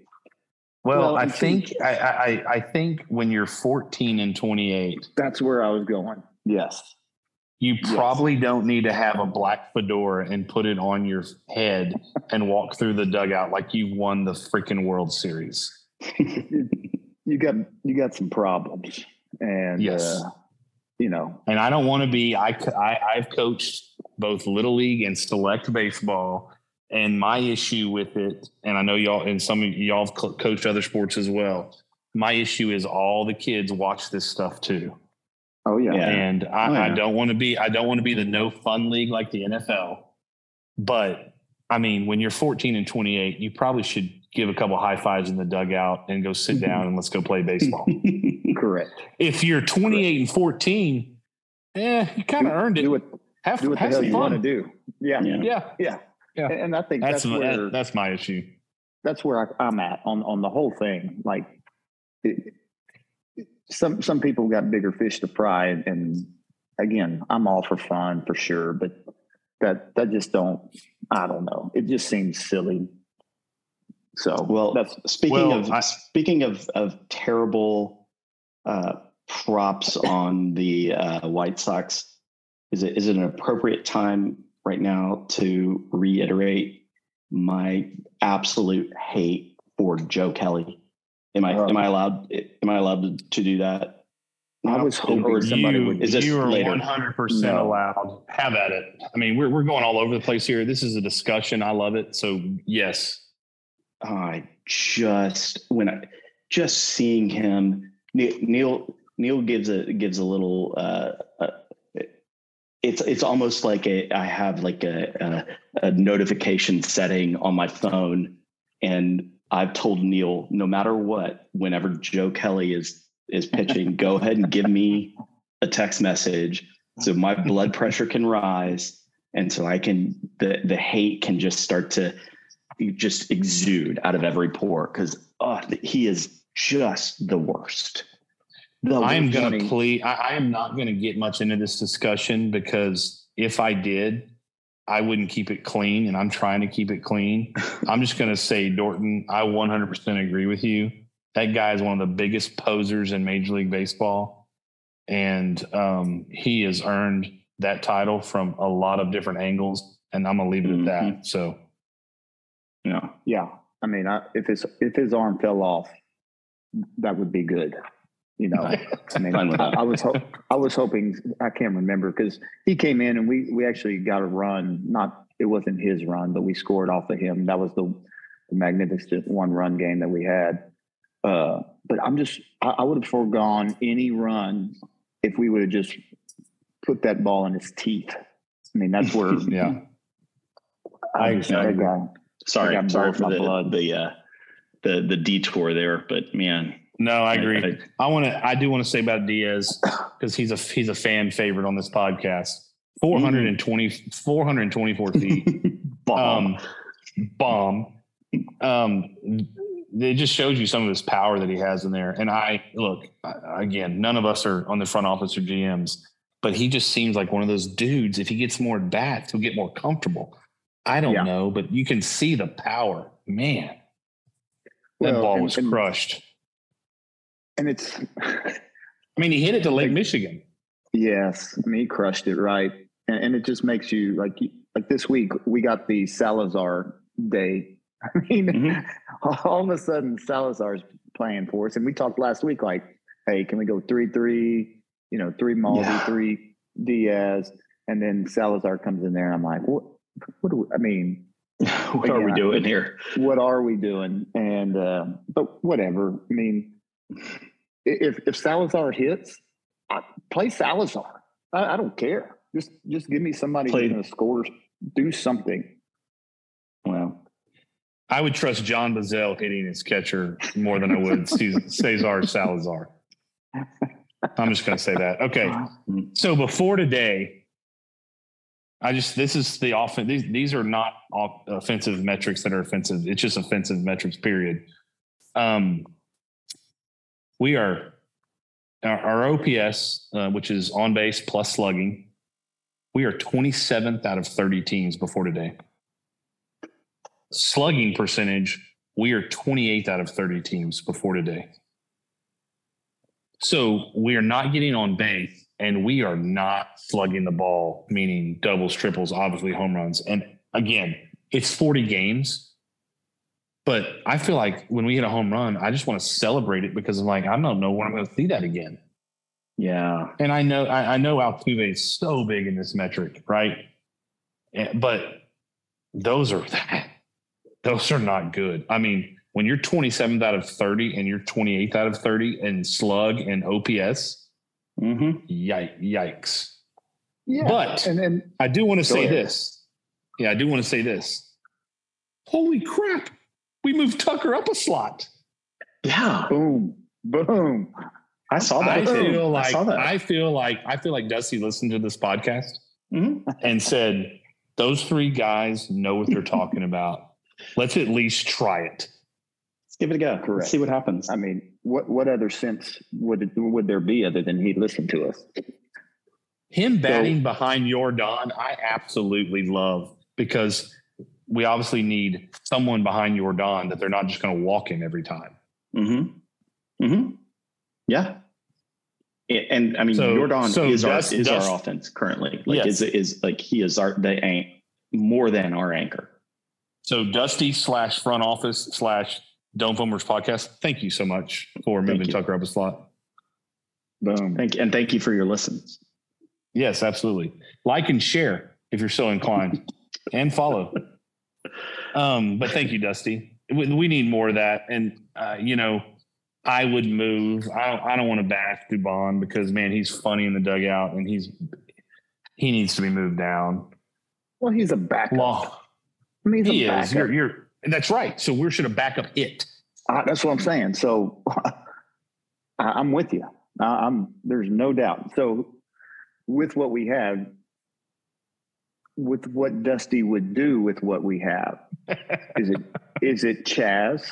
Well, Well, I and see- think I, I I think when you're 14 and 28, That's where I was going. Yes. You Yes. probably don't need to have a black fedora and put it on your head and walk through the dugout like you won the freaking World Series. You got you got some problems, and Yes. uh, you know And I don't want to be. I, I I've coached both little league and select baseball, and my issue with it, and I know y'all and some of y'all have co- coached other sports as well. My issue is all the kids watch this stuff too. Oh yeah. Yeah. and I, Oh, yeah. I don't want to be I don't want to be the no fun league like the NFL. But I mean, when you're 14 and 28, you probably should give a couple high fives in the dugout and go sit down and let's go play baseball. Correct. if you're 28 and 14, eh, you kind of earned it. Do what have do what the hell you want to do. Yeah. Yeah. Yeah, Yeah. Yeah. And, and I think that's that's, my, where that's my issue. that's where I, I'm at on on the whole thing. Like, it, some some people got bigger fish to fry, and, and again, I'm all for fun for sure, but that that just don't. I don't know. It just seems silly. So Well, that's speaking Well, of I- speaking of of terrible uh, props on the uh, White Sox. Is it is it an appropriate time right now to reiterate my absolute hate for Joe Kelly? Am I am I allowed am I allowed to, to do that? I was hoping somebody you, would. Is this you are 100% No. allowed. Have at it. I mean, we're, we're going all over the place here. This is a discussion. I love it. So, yes. I just when I just seeing him Neil Neil, Neil gives a gives a little uh, uh it's it's almost like a I have like a, a a notification setting on my phone and I've told Neil no matter what whenever Joe Kelly is is pitching go ahead and give me a text message so my blood pressure can rise and so I can the the hate can just start to just exude out of every pore because oh, he is just the worst. The I am going to funny. plead. I, I am not going to get much into this discussion because if I did, I wouldn't keep it clean, and I'm trying to keep it clean. I'm just going to say, Dorton, I 100% agree with you. That guy is one of the biggest posers in Major League Baseball, and um, he has earned that title from a lot of different angles. And I'm going to leave it at that. So, Yeah. Yeah, I mean, I, if his if his arm fell off, that would be good. You know, I mean, I. I was ho- I was hoping I can't remember because he came in and we we actually got a run. Not it wasn't his run, but we scored off of him. That was the, the magnificent one run game that we had. Uh, but I'm just I, I would have foregone any run if we would have just put that ball in his teeth. I mean, that's where yeah. I I agree. Sorry, got sorry for my the blood. the uh, the the detour there, but man, No, I agree. I want to. I do want to say about Diaz because he's a he's a fan favorite on this podcast. 420, 424 feet. bomb. um, bomb. Um, it just shows you some of his power that he has in there. And I look again. None of us are on the front office or GMs, but he just seems like one of those dudes. If he gets more at bats, he'll get more comfortable. I don't Yeah. know, but you can see the power. Man, that Well, ball was and- crushed. And it's I mean, he hit it to Lake Michigan. yes i mean he crushed it right and, and it just makes you like like this week we got the salazar day i mean Mhm. all of a sudden salazar's playing for us and we talked last week like hey can we go three three you know three Maldi, Yeah. three diaz and then salazar comes in there and i'm like what what do we, i mean what are we Again, doing here? what are we doing? And uh, but whatever. I mean, if if Salazar hits, I, play Salazar. I, I don't care. Just just give me somebody Play- who's going to score. Do something. Well, I would trust John Bazell hitting his catcher more than I would Cesar Salazar. I'm just going to say that. Okay. So before today, I just this is the offense. These these are not off- offensive metrics that are offensive. It's just offensive metrics. Period. Um, we are our, our OPS, uh, which is on base plus slugging. We are 27th out of 30 teams before today. Slugging percentage, we are 28th out of 30 teams before today. So we are not getting on base and we are not slugging the ball, meaning doubles, triples, obviously home runs. And again, it's 40 games. But I feel like when we hit a home run, I just want to celebrate it because I'm like, I don't know when I'm going to see that again. yeah, And I know I, I know Altuve is so big in this metric, right? And- but those are those are not good. I mean, when you're 27th out of 30 and you're 28th out of 30 and slug and OPS, hmm yike, yikes. Yeah. But- and then I do want to say ahead. this. Yeah, I do want to say this. Holy crap. We moved Tucker up a slot. yeah. boom, boom. I saw that. I too. feel I like saw that. I feel like I feel like Dusty listened to this podcast Mhm. and said, Those three guys know what they're talking about. Let's at least try it. Let's give it a go. Correct. Let's see what happens. I mean, what what other sense would it, would there be other than he listened to us? Him batting behind Yordan, I absolutely love because we obviously need someone behind Jordan that they're not just going to walk in every time. Mm-hmm. Mm-hmm. Yeah. And I mean, So- Jordan so is, Dust- our, is Dust- our offense currently. Like, Yes. is, is like he is our, the anch more than our anchor. So Dusty slash front office slash Dome Foamers podcast. Thank you so much for Thank moving you. Tucker up a slot. Boom. Thank and thank you for your listens. Yes, absolutely. Like and share if you're so inclined, and follow. Um, but thank you, Dusty. We, we need more of that. And uh, you know, I would move. I don't. I don't want to bash Dubon because man, he's funny in the dugout, and he's he needs to be moved down. Well, he's a backup. Law. I mean, he's He a is. backup. You're. You're. That's right. So we should have back up it. Uh, that's what I'm saying. So I'm with you. I, I'm there's no doubt. So with what we have, with what Dusty would do with what we have, is it is it Chas?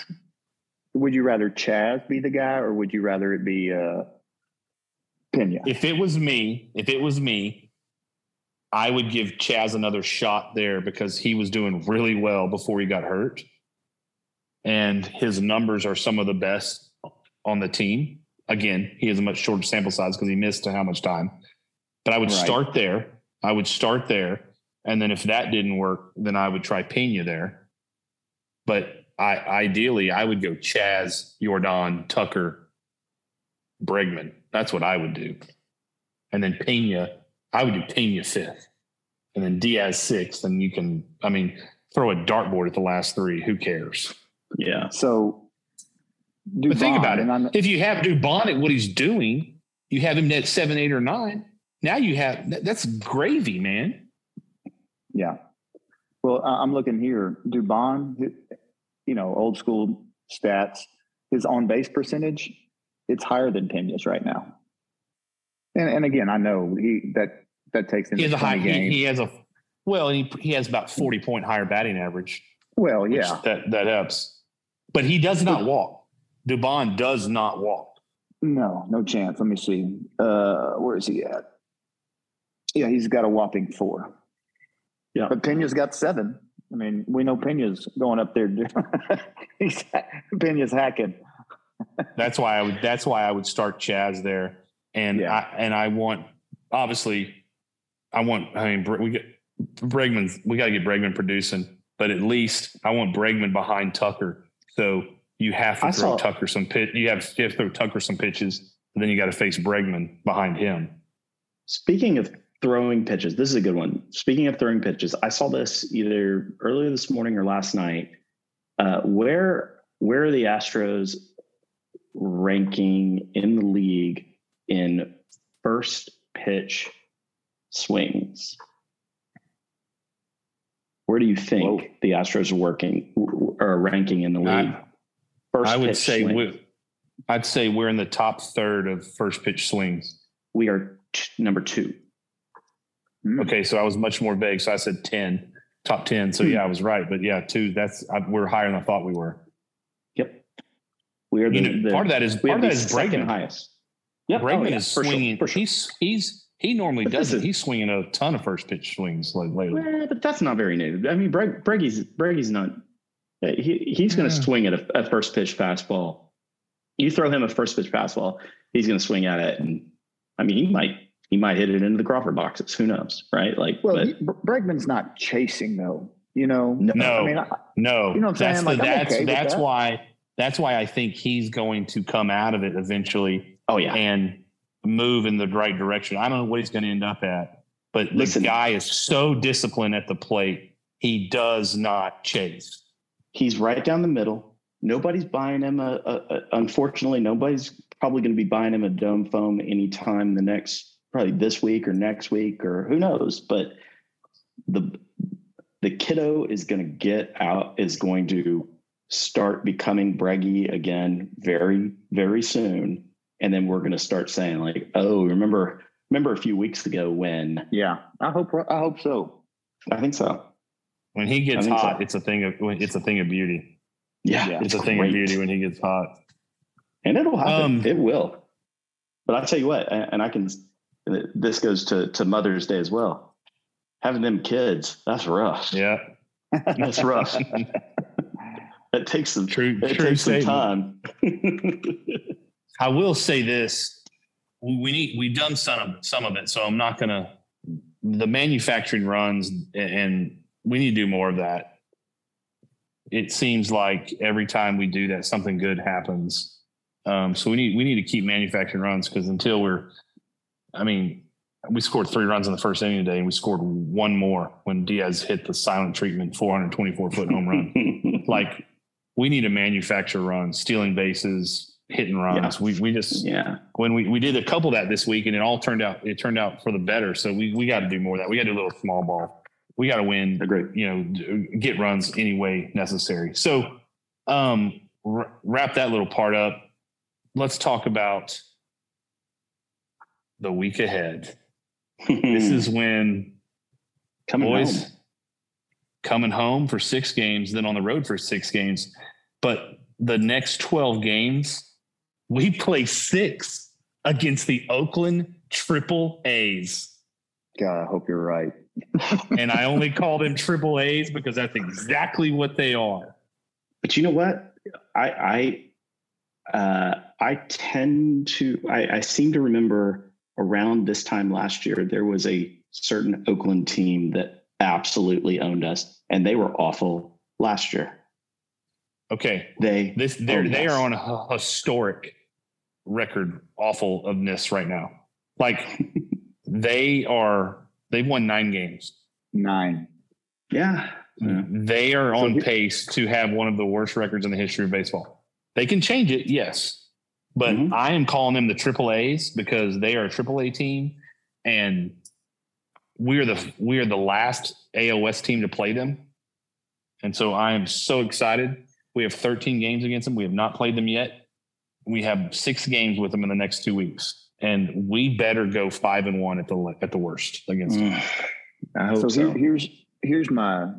Would you rather Chas be the guy, or would you rather it be uh, Pena? If it was me, if it was me, I would give Chas another shot there because he was doing really well before he got hurt. And his numbers are some of the best on the team. Again, he has a much shorter sample size because he missed how much time. But I would Right. start there. I would start there. And then if that didn't work, then I would try Pena there. But I ideally I would go Chas, Jordan, Tucker, Bregman. That's what I would do. And then Pena, I would do Pena fifth. And then Diaz sixth. And you can, I mean, throw a dartboard at the last three. Who cares? Yeah. So, But think about it. and I'm- If you have Dubon at what he's doing, you have him at seven, eight, or nine. Now you have that's gravy, man. Yeah. Well, I'm looking here. Dubon, you know, old school stats, his on base percentage, it's higher than Pena's right now. And, and again, I know he that that takes into He has a high. 20 He, he has a well, he he has about forty point higher batting average. well, yeah. that that helps. But he does not walk. Dubon does not walk. No, no chance. Let me see. Uh, where is he at? Yeah, he's got a whopping four. Yeah. But Pena's got seven. I mean, we know Pena's going up there. he's Pena's hacking. That's why I would. That's why I would start Chas there, and Yeah. I and I want obviously, I want. I mean, we get Bregman's. We got to get Bregman producing, but at least I want Bregman behind Tucker. So you have to I throw saw- Tucker some pit. You have, you have to throw Tucker some pitches, and then you got to face Bregman behind him. Speaking of throwing pitches, this is a good one. Speaking of throwing pitches, I saw this either earlier this morning or last night. Uh, where where are the Astros ranking in the league in first pitch swings? Where do you think Whoa. the Astros are working or ranking in the league? First I would pitch say we, I'd say we're in the top third of first pitch swings. we are t- number two. Hmm. Okay, so I was much more vague. So I said ten, top ten. So Hmm. yeah, I was right. But yeah, two. That's I, we're higher than I thought we were. Yep, we are the, You know, the- part of that is part of that is Bregman. highest. Yep. Bregman Oh, yeah, is for sure, swinging. for sure. He's he's he normally But doesn't. listen- He's swinging a ton of first pitch swings like lately. Well, but that's not very new. I mean, Breg, Breggy's Breggy's not. uh, He he's going to Yeah. swing at a, a first pitch fastball. You throw him a first pitch fastball, he's going to swing at it, and I mean, he might he might hit it into the Crawford boxes. Who knows, right? Like, Well, but he, Bregman's not chasing though. You know. no, No. I mean, I, No, You know what I'm that's saying? the, Like, I'm that's okay that's that. why that's why I think he's going to come out of it eventually oh yeah, and move in the right direction. I don't know what he's going to end up at, but the Listen. guy is so disciplined at the plate. He does not chase. he's right down the middle. Nobody's buying him a, a, a unfortunately, nobody's probably going to be buying him a dome foam anytime the next, probably this week or next week or who knows. But the the kiddo is going to get out, is going to start becoming Breggy again very, very soon. And then we're going to start saying like, oh, remember, remember a few weeks ago when yeah. I hope. I hope so. I think so. When he gets I think so. hot, it's a thing of it's a thing of beauty. Yeah, Yeah. It's, a thing of beauty when he gets hot. and it'll happen. Um, it will. But I tell you what, and and I can. This goes to to Mother's Day as well. Having them kids, that's rough. Yeah, That's rough. it takes some. true. It true takes some time. I will say this: we need we've done some of it, some of it. So I'm not gonna the manufacturing runs and we need to do more of that. It seems like every time we do that, something good happens. Um, so we need we need to keep manufacturing runs because until we're, I mean, we scored three runs in the first inning today, and we scored one more when Diaz hit the silent treatment 424 foot home run. like we need to manufacture runs, stealing bases, hitting runs. Yeah. We we just yeah. When we we did a couple that this week, and it all turned out it turned out for the better. So we we got to do more of that. We got to do a little small ball. We got to win. Agree. You know, get runs any way necessary. So um, r- wrap that little part up let's talk about the week ahead. this is when coming boys home. coming home for six games, then on the road for six games. But the next 12 games, we play six against the Oakland Triple A's. God, I hope you're right. and I only call them Triple A's because that's exactly what they are. But you know what? I, I uh, I tend to, I, I seem to remember around this time last year, there was a certain Oakland team that absolutely owned us, and they were awful last year. Okay, they this they're they are on a historic record awful ofness right now. Like they are, they've won nine games. Nine. Yeah. yeah. They are on so pace to have one of the worst records in the history of baseball. They can change it, yes. But mm-hmm. I am calling them the triple A's because they are a triple A team and we are the we are the last AOS team to play them. And so I am so excited. We have 13 games against them. We have not played them yet. We have six games with them in the next two weeks. And we better go five and one at the at the worst against them. I hope so. so. Here, here's here's my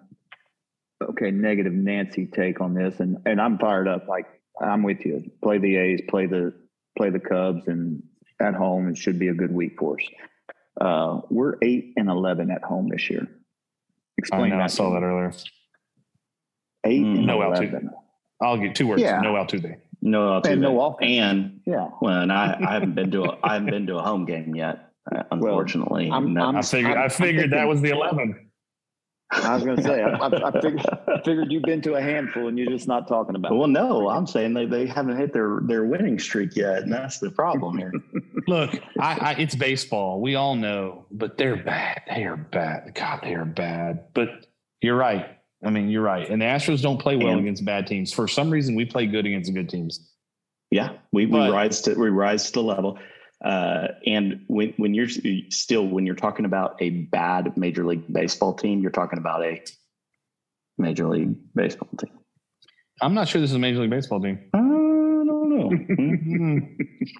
okay negative Nancy take on this, and and I'm fired up. Like I'm with you. Play the A's, play the play the Cubs, and at home it should be a good week for us. Uh, we're eight and eleven at home this year. Explain I that. I saw that earlier. Eight mm, and no 11. Altuve. I'll get two words. Yeah. No Altuve. No Altuve. And no offense. And yeah. Well, and I, I haven't been to a I haven't been to a home game yet. Uh, unfortunately, well, I'm, I'm, i figured I'm, i figured that was the eleven. I was going to say, I, I, I, figured, I, figured, you've been to a handful and you're just not talking about. Well, it. no, I'm saying they, they haven't hit their their winning streak yet, and that's the problem here. Look, I, it's baseball. We all know, but they're bad. They are bad. God, they are bad. But you're right. I mean, you're right. And the Astros don't play well and, against bad teams. For some reason, we play good against good teams. Yeah, we, but, we rise to we rise to the level. Uh, and when when you're still when you're talking about a bad Major League Baseball team, you're talking about a Major League Baseball team. I'm not sure this is a Major League Baseball team. I don't know.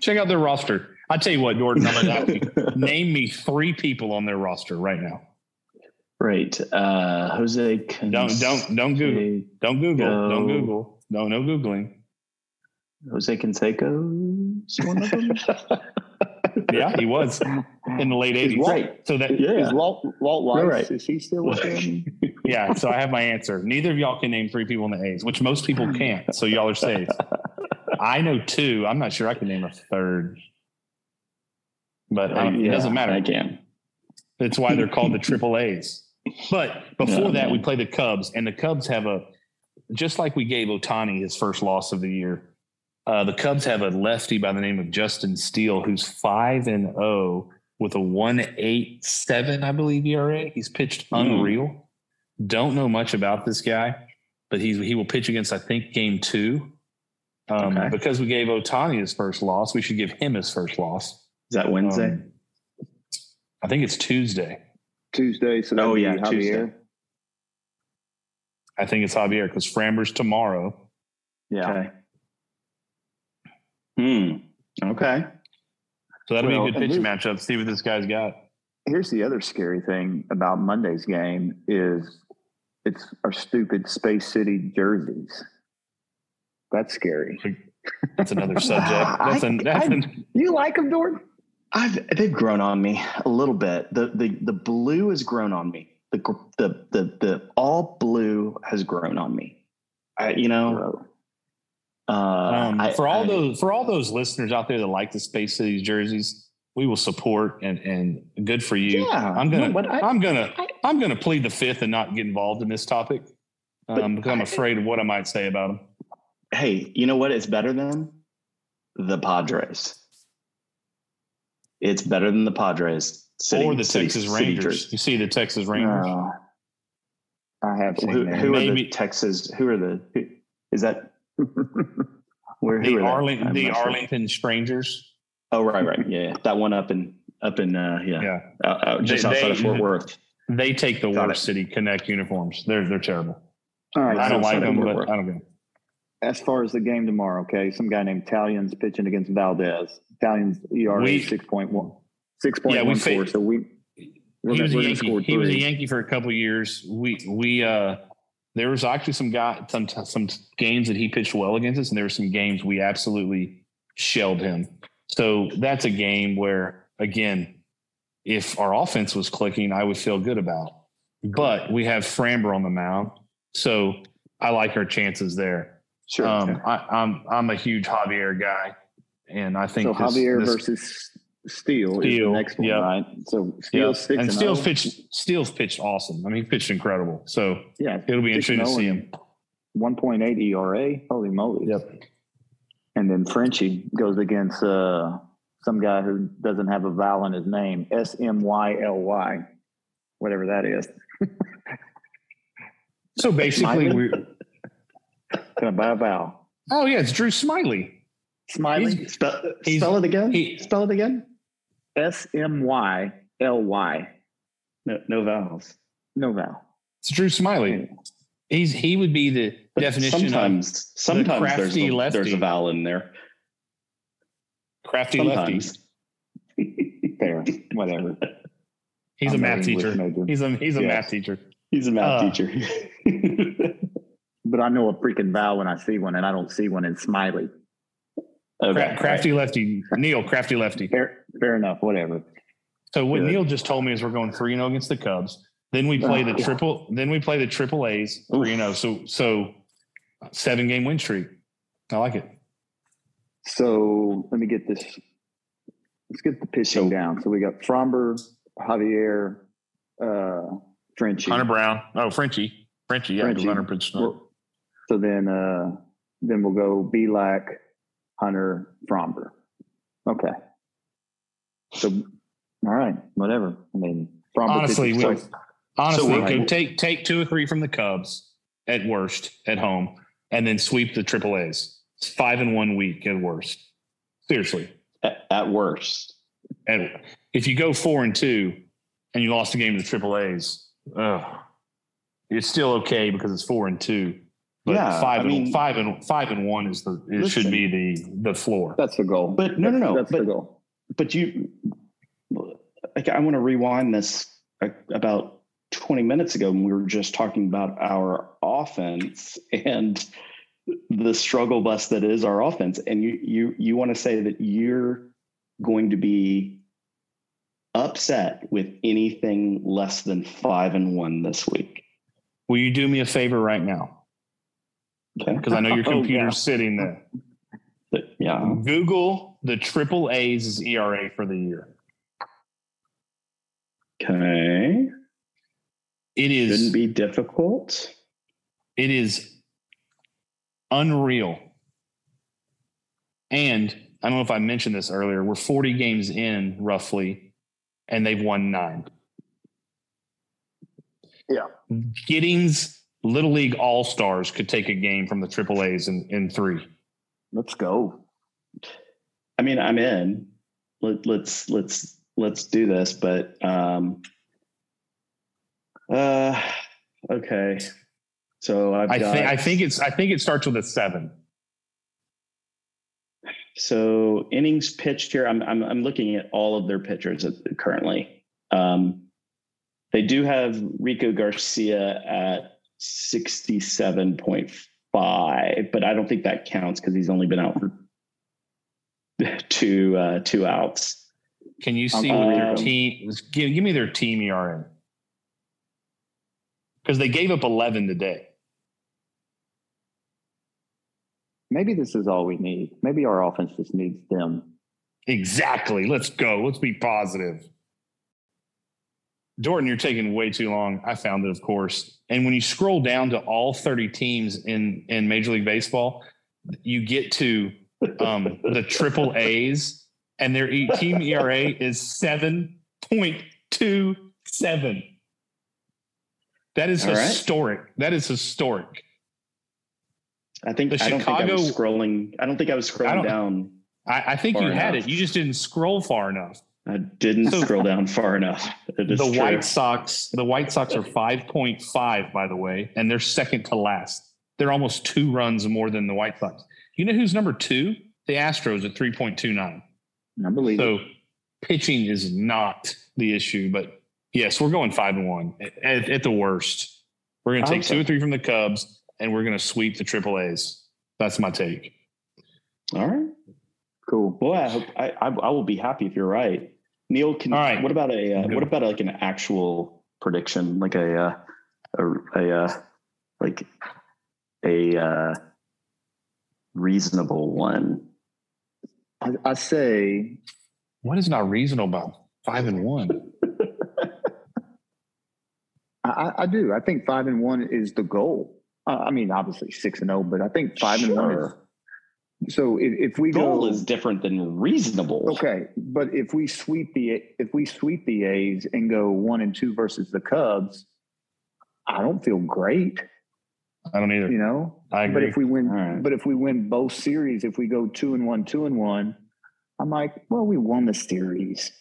Check out their roster. I tell you what, Jordan, I'm gonna name me three people on their roster right now. Right, uh, Jose. Don't don't don't Google. Don't Google. Don't Google. No no googling. Jose Canseco one of them. yeah, he was in the late eighties. Right. So that yeah. is Walt Walt Weiss. Right. Is he still with him? yeah. So I have my answer. Neither of y'all can name three people in the A's, which most people can't. So y'all are safe. I know two. I'm not sure I can name a third. But um, yeah, it doesn't matter. I can. It's why they're called the Triple A's. But before yeah, that, man. we play the Cubs, and the Cubs have a just like we gave Ohtani his first loss of the year uh, the Cubs have a lefty by the name of Justin Steele, who's five and zero oh with a one eight seven, I believe ERA. He's pitched hmm. unreal. Mm. Don't know much about this guy, but he's he will pitch against I think game two. Um, okay. Because we gave Ohtani his first loss, we should give him his first loss. Is that Wednesday? Um, I think it's Tuesday. Tuesday. So oh yeah, Javier. Tuesday. I think it's Javier because Framber's tomorrow. Yeah. Okay. Hmm. Okay. So that'll well, be a good pitching matchup. See what this guy's got. Here's the other scary thing about Monday's game is it's our stupid Space City jerseys. That's scary. That's another subject. That's, I, that's I, an, you like them, Jordan? I've they've grown on me a little bit. The the the blue has grown on me. The the the the all blue has grown on me. I you know uh, um, I, for all I, those for all those listeners out there that like the Space Cities jerseys, we will support and and good for you. Yeah, I'm gonna no, I- am gonna I- am gonna plead the fifth and not get involved in this topic um, because I'm afraid of what I might say about them. Hey, you know what? It's better than the Padres. It's better than the Padres. City, or the city- Texas city Rangers. You see the Texas Rangers. Uh, I have Who, who are the Texas? Who are the? Who, is that where? the who are? Arlington, the sure. Arlington Strangers. Oh, right, right, yeah, yeah. that one up in up in uh, yeah, Yeah, Out, out, just They- outside they- of Fort Worth. they take the Got worst it. City Connect uniforms. They're they're terrible. All right. I don't like them, but I don't care. as far as the game tomorrow, okay, some guy named Taillon's pitching against Valdez. Taillon's ERA We- six point one, six point Yeah, one four. So we he was a Yankee. He was a. Yankee for a couple of years. We we uh there was actually some guy some some games that he pitched well against us, and there were some games we absolutely shelled him. So that's a game where again, if our offense was clicking, I would feel good about. But we have Framber on the mound, so I like our chances there. Sure. Um, I, I'm I'm a huge Javier guy, and I think So this- Javier this- versus Steele, is the next one, yeah. right? So yeah, Steele's six and and, Steele's oh. pitched Steele's pitched awesome. I mean, he pitched incredible. So Yeah, it'll be interesting to oh see him. one point eight ERA. Holy moly! Yep. And then Frenchie goes against uh, some guy who doesn't have a vowel in his name. S M Y L Y, whatever that is. So basically, Smyly? we Can I buy a vowel? oh yeah, it's Drew Smyly. Smyly. spell, he's- spell it again. he- spell it again. S M Y L Y. No, no vowels. No vowel. It's Drew Smyly. He's he would be the But definition sometimes, sometimes there's crafty a, lefty. there's a vowel in there. of crafty lefty. Sometimes. Fair. Whatever. He's I'm a math teacher. major. He's a he's a Yes. math teacher. He's a math Uh, teacher. But I know a freaking vowel when I see one, and I don't see one in Smyly. Okay. Cra- crafty lefty. Neil, crafty lefty. Fair, fair enough. Whatever. So what Good. Neil just told me is we're going three and zero against the Cubs. Then we play the Oh, yeah. triple. Then we play the triple A's three and zero. So so seven game win streak. I like it. So let me get this. Let's get the pitching So- down. So we got Framber, Javier, uh, Frenchie. Hunter Brown. Oh, Frenchie. Frenchie. Yeah, Frenchie. Hunter pitched. Well, So then, uh, then we'll go Bielak, Hunter, Framber. Okay. So, all right, whatever. I mean, Framber. Honestly, we- so- Honestly, So, like- take take two or three from the Cubs at worst at home, and then sweep the triple A's. It's five in one week at worst. Seriously, At, at worst. and if you go four and two, and you lost a game to the triple A's, ugh, it's still okay because it's four and two. But Yeah, five I and mean- five and five and one is the it should be the the floor. that's the goal. But no, no, That's- no. That's the goal. but you, like, I want to rewind this like, about 20 minutes ago when we were just talking about our offense and the struggle bus that is our offense. And you you you want to say that you're going to be upset with anything less than five and one this week. Will you do me a favor right now? Okay. Because I know your Oh, computer's yeah. sitting there. But, yeah. Google the triple A's ERA for the year. Okay. It is Shouldn't be difficult. It is unreal. And I don't know if I mentioned this earlier. We're 40 games in roughly, and they've won nine. Yeah. Giddings Little League All Stars could take a game from the Triple A's in, in three. Let's go. I mean, I'm in. Let, let's let's let's do this. But um, uh, okay. So I've I got, think I think it's I think it starts with a seven. so innings pitched here. I'm I'm I'm looking at all of their pitchers currently. Um, they do have Rico Garcia at sixty-seven point five, but I don't think that counts because he's only been out for two uh, two outs. Can you see Um, what their team give, give me their team ERA? Because they gave up 11 today. Maybe this is all we need. Maybe our offense just needs them Exactly. Let's go. Let's be positive. Dorton, you're taking way too long. I found it, of course. And when you scroll down to all 30 teams in in Major League Baseball, you get to um, the triple A's, and their team ERA is 7.27. That is All right. historic. That is historic. I think The I don't think I was Chicago- scrolling. I don't think I was scrolling don't- down. I, I think you had it. You just didn't scroll far enough. I didn't So- scroll down far enough. It the true. White Sox, the White Sox are 5.5, by the way, and they're second to last. They're almost two runs more than the White Sox. You know who's number two? The Astros at 3.29. I believe it. So pitching is not the issue, but yes, we're going five and one at, at the worst. We're going to take two or three from the Cubs, and we're going to sweep the Triple A's. That's my take. All right. Cool. Boy, I hope I, I I will be happy if you're right. Neil, can All right. what about a uh, what about like an actual prediction, like a uh, a, a uh, like a uh, reasonable one? I, I say What is not reasonable about five and one? I, I- I do. I think five and one is the goal. Uh, I mean, obviously six and zero, but I think five and one is. Sure. So if, if we Goal go, is different than reasonable. okay, but if we sweep the if we sweep the A's and go one and two versus the Cubs, I don't feel great. I don't either. You know, I agree. but if we win, All right. but if we win both series, if we go two and one, two and one, I'm like, well, we won the series.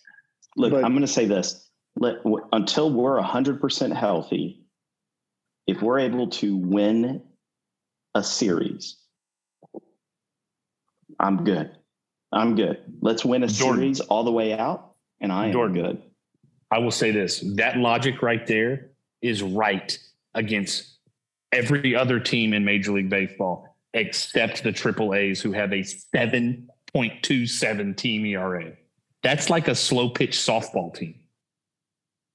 Look, But- I'm going to say this: Let, w- until we're 100 percent healthy, if we're able to win a series, I'm good. I'm good. Let's win a Jordan. series all the way out, and I am Jordan. good. I will say this that logic right there is right against every other team in Major League Baseball except the Triple A's who have a 7.27 team ERA. That's like a slow pitch softball team.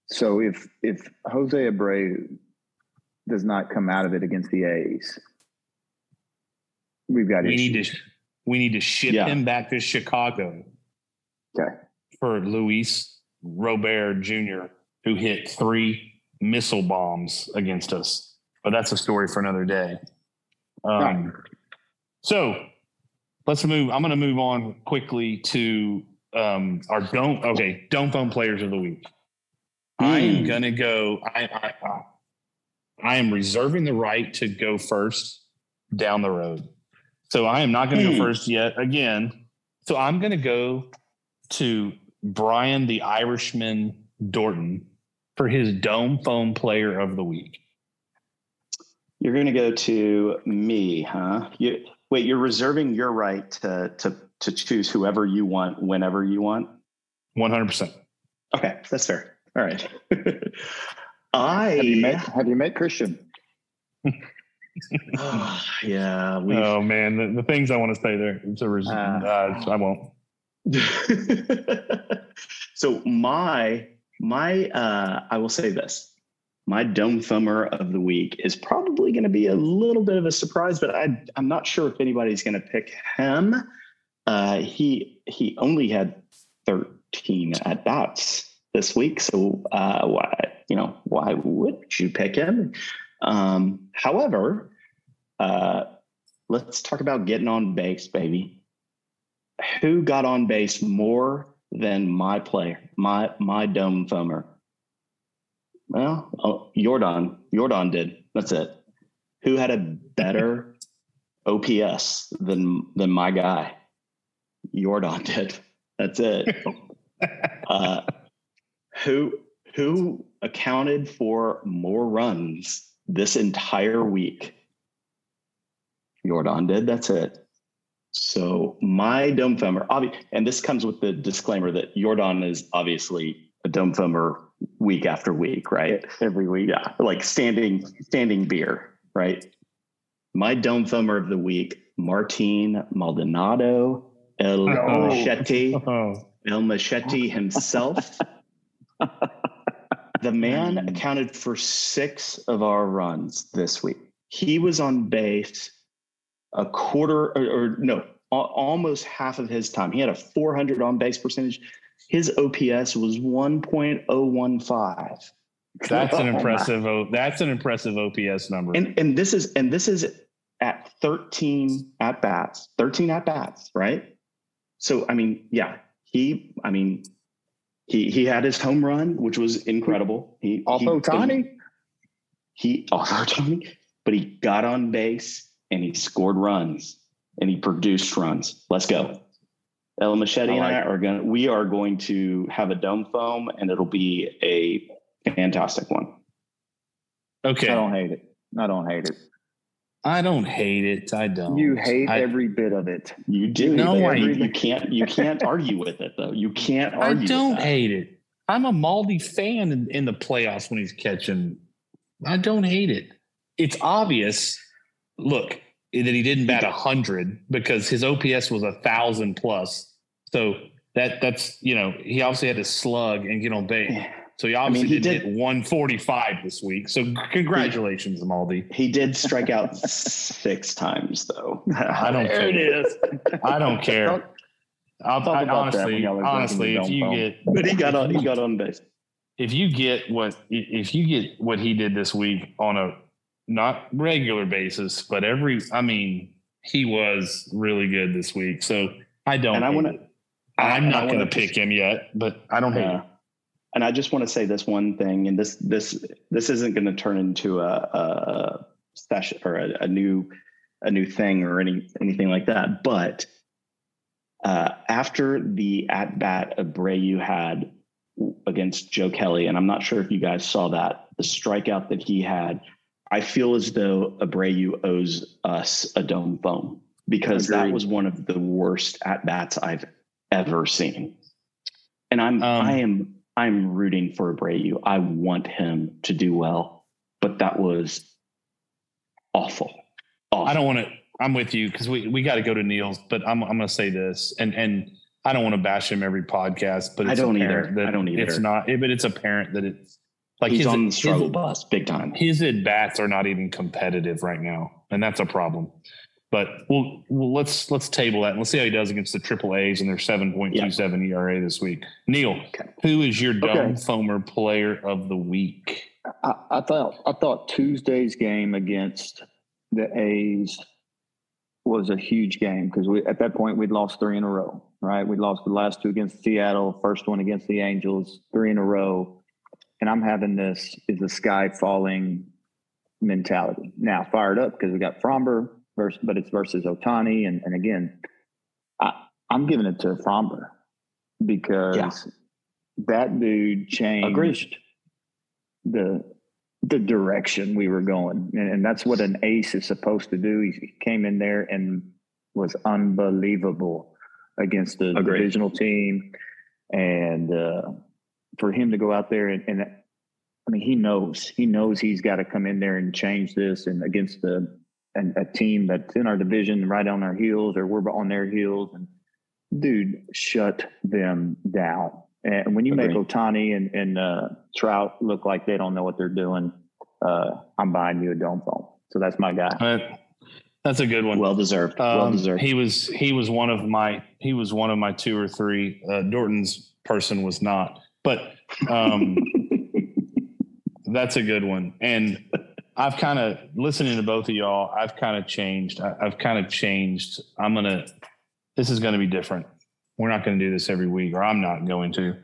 So if if Jose Abreu does not come out of it against the A's, we've got We need issues. to we need to ship Yeah. him back to Chicago Okay. for Luis Robert Jr., who hit three missile bombs against us. But that's a story for another day. Um, Right. So let's move. I'm going to move on quickly to um, our don't. Okay, don't phone players of the week. I am Hmm. going to go. I, I, I I am reserving the right to go first down the road. So I am not going to Hmm. go first yet again. So I'm going to go to Brian the Irishman Dorton for his dome phone player of the week. You're going to go to me, huh? You, wait, you're reserving your right to to to choose whoever you want whenever you want. 100%. Okay, that's fair. All right. I Have you met Have you met Christian? Ah, yeah, Oh man, the, the things I want to say there. It's a res- Ah. uh, I won't. so my my uh I will say this. My dome thumber of the week is probably going to be a little bit of a surprise, but I I'm not sure if anybody's going to pick him. Uh he he only had 13 at bats this week, so uh why you know, why would you pick him? Um however, uh let's talk about getting on base, baby who got on base more than my player, my my dome thumber? Well, oh, Jordan. Jordan did. That's it. Who had a better OPS than than my guy? Jordan did. That's it. uh, who who accounted for more runs this entire week? Jordan did. That's it. So my dome thumber, obvi- and this comes with the disclaimer that Jordan is obviously a dome thumber week after week, right? Every week. Yeah, like standing standing beer, right? My dome thumber of the week, Martin Maldonado, El Oh. Machete, Oh, El Machete himself. the man mm-hmm. accounted for six of our runs this week. He was on base a quarter or, or no, almost half of his time. He had a 400 on base percentage. His OPS was 1.015. That's an impressive. That's an impressive OPS number. And and this is and this is at 13 at bats, 13 at bats, right? So I mean, yeah, he. I mean, he he had his home run, which was incredible. He also Tony. He also Tony, but he got on base and he scored runs and he produced runs. Let's go. El Machete I like and I are going to, we are going to have a dome foam and it'll be a fantastic one. Okay. I don't hate it. I don't hate it. I don't hate it. I don't. You hate I, every bit of it. You do. No, I, you can't. You can't argue with it though. You can't argue. I don't hate it. I'm a Maldy fan in, in the playoffs when he's catching. I don't hate it. It's obvious. Look, that he didn't bat a hundred because his OPS was a thousand plus. So that that's you know he obviously had to slug and get on base. So he obviously I mean, he did, hit 145 this week. So congratulations, he, Maldy. He did strike out six times though. I don't there care. it is. I don't care. I'll talk about honestly, that honestly, if you get, but he got on, he got on base. If you get what, if you get what he did this week on a not regular basis, but every, I mean, he was really good this week. So I don't. And I want to. I'm not going to pick him yet, but I don't hate him. And I just want to say this one thing, and this this this isn't going to turn into a, a session or a, a, new a new thing or any anything like that. But uh, after the at bat Abreu had against Joe Kelly, and I'm not sure if you guys saw that the strikeout that he had I feel as though Abreu owes us a dome foam because that was one of the worst at bats I've ever seen. And I'm um, I am I'm rooting for Abreu. I want him to do well, but that was awful. awful. I don't want to. I'm with you because we we got to go to Neil's, but I'm I'm going to say this, and and I don't want to bash him every podcast, but I don't either. I don't either. It's not, but it's apparent that it's like he's his, on the struggle his, bus big time. His at bats are not even competitive right now, and that's a problem. But we'll, we'll let's let's table that and let's see how he does against the triple A's and their seven point two seven ERA this week. Neil, okay. who is your dumb okay. foamer player of the week? I, I thought I thought Tuesday's game against the A's was a huge game because we at that point we'd lost three in a row. Right, we lost the last two against Seattle, first one against the Angels, three in a row and I'm having this is the sky falling mentality. Now fired up because we got Framber versus, but it's versus Ohtani. and and again, I I'm giving it to Framber because yeah. that dude changed Agreed. the the direction we were going, and, and that's what an ace is supposed to do. He came in there and was unbelievable against the Agreed. divisional team, and. uh for him to go out there and, and I mean, he knows he knows he's got to come in there and change this, and against the and a team that's in our division, right on our heels, or we're on their heels, and dude, shut them down. And when you Agreed. make Ohtani and, and uh, Trout look like they don't know what they're doing, uh, I'm buying you a dome foam. So that's my guy. Uh, that's a good one. Well deserved. Um, well deserved. He was he was one of my he was one of my two or three. Uh, Dorton's person was not. But um, that's a good one. And I've kind of listening to both of y'all. I've kind of changed. I, have kind of changed. I'm gonna. This is to be different. We're not to do this every week, or I'm not going to.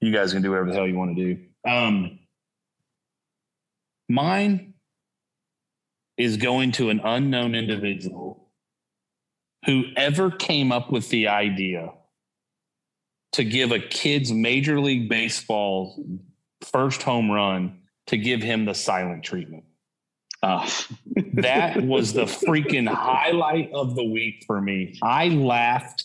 You guys can do whatever the hell you want to do. Um, mine is going to an unknown individual whoever came up with the idea to give a kid's Major League Baseball first home run to give him the silent treatment. Uh, that was the freaking highlight of the week for me. I laughed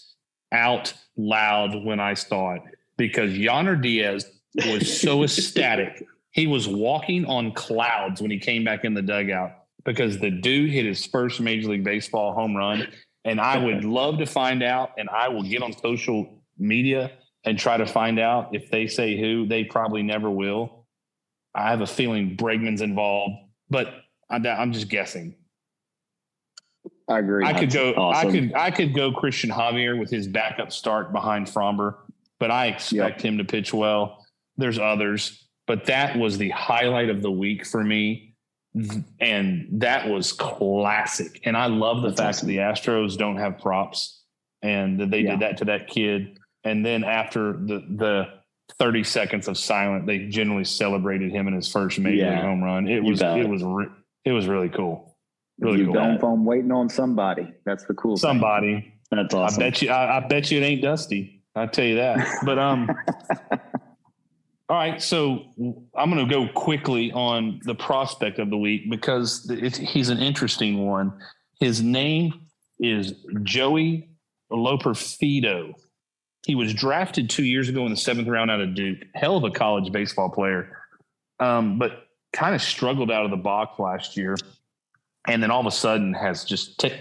out loud when I saw it because Yainer Diaz was so ecstatic. He was walking on clouds when he came back in the dugout because the dude hit his first Major League Baseball home run. And I would love to find out, and I will get on social media and try to find out if they say who. They probably never will. I have a feeling Bregman's involved, but I'm just guessing. I agree. I could go. awesome. I could. I could go Cristian Javier with his backup start behind Framber, but I expect him to pitch well. There's others, but that was the highlight of the week for me, and that was classic. And I love the That's fact awesome. that the Astros don't have props, and that they Yeah. did that to that kid. And then after the the 30 seconds of silent, they generally celebrated him in his first major Yeah. league home run. It was it was it was really cool. Really you cool. don't phone waiting on somebody. That's the cool thing. Somebody. That's awesome. I bet you. I, I bet you it ain't Dusty. I tell you that. But um. all right, so I'm going to go quickly on the prospect of the week because it's, he's an interesting one. His name is Joey Loperfido. He was drafted two years ago in the seventh round out of Duke. Hell of a college baseball player, um, but kind of struggled out of the box last year, and then all of a sudden has just t-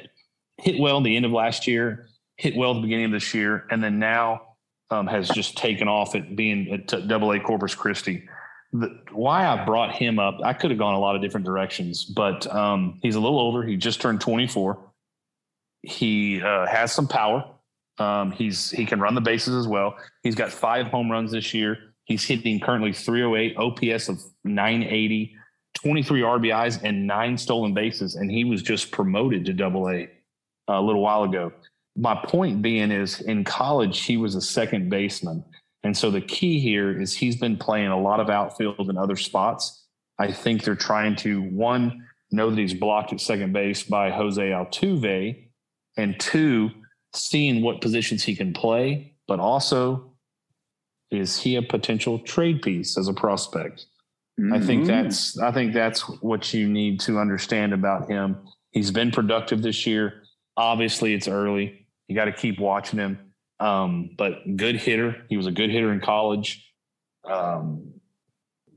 hit well the end of last year, hit well the beginning of this year, and then now um, has just taken off at being at Double A Corpus Christi. The, why I brought him up, I could have gone a lot of different directions, but um, he's a little older. He just turned 24. He uh, has some power. Um, he's he can run the bases as well. He's got five home runs this year. He's hitting currently 308, OPS of 980, 23 RBIs, and nine stolen bases. And he was just promoted to Double A uh, a little while ago. My point being is in college, he was a second baseman. And so the key here is he's been playing a lot of outfield and other spots. I think they're trying to, one, know that he's blocked at second base by Jose Altuve, and two, seeing what positions he can play, but also is he a potential trade piece as a prospect? I think Mhm. that's I think that's what you need to understand about him. He's been productive this year. Obviously, it's early. You got to keep watching him. Um, but good hitter. He was a good hitter in college. Um,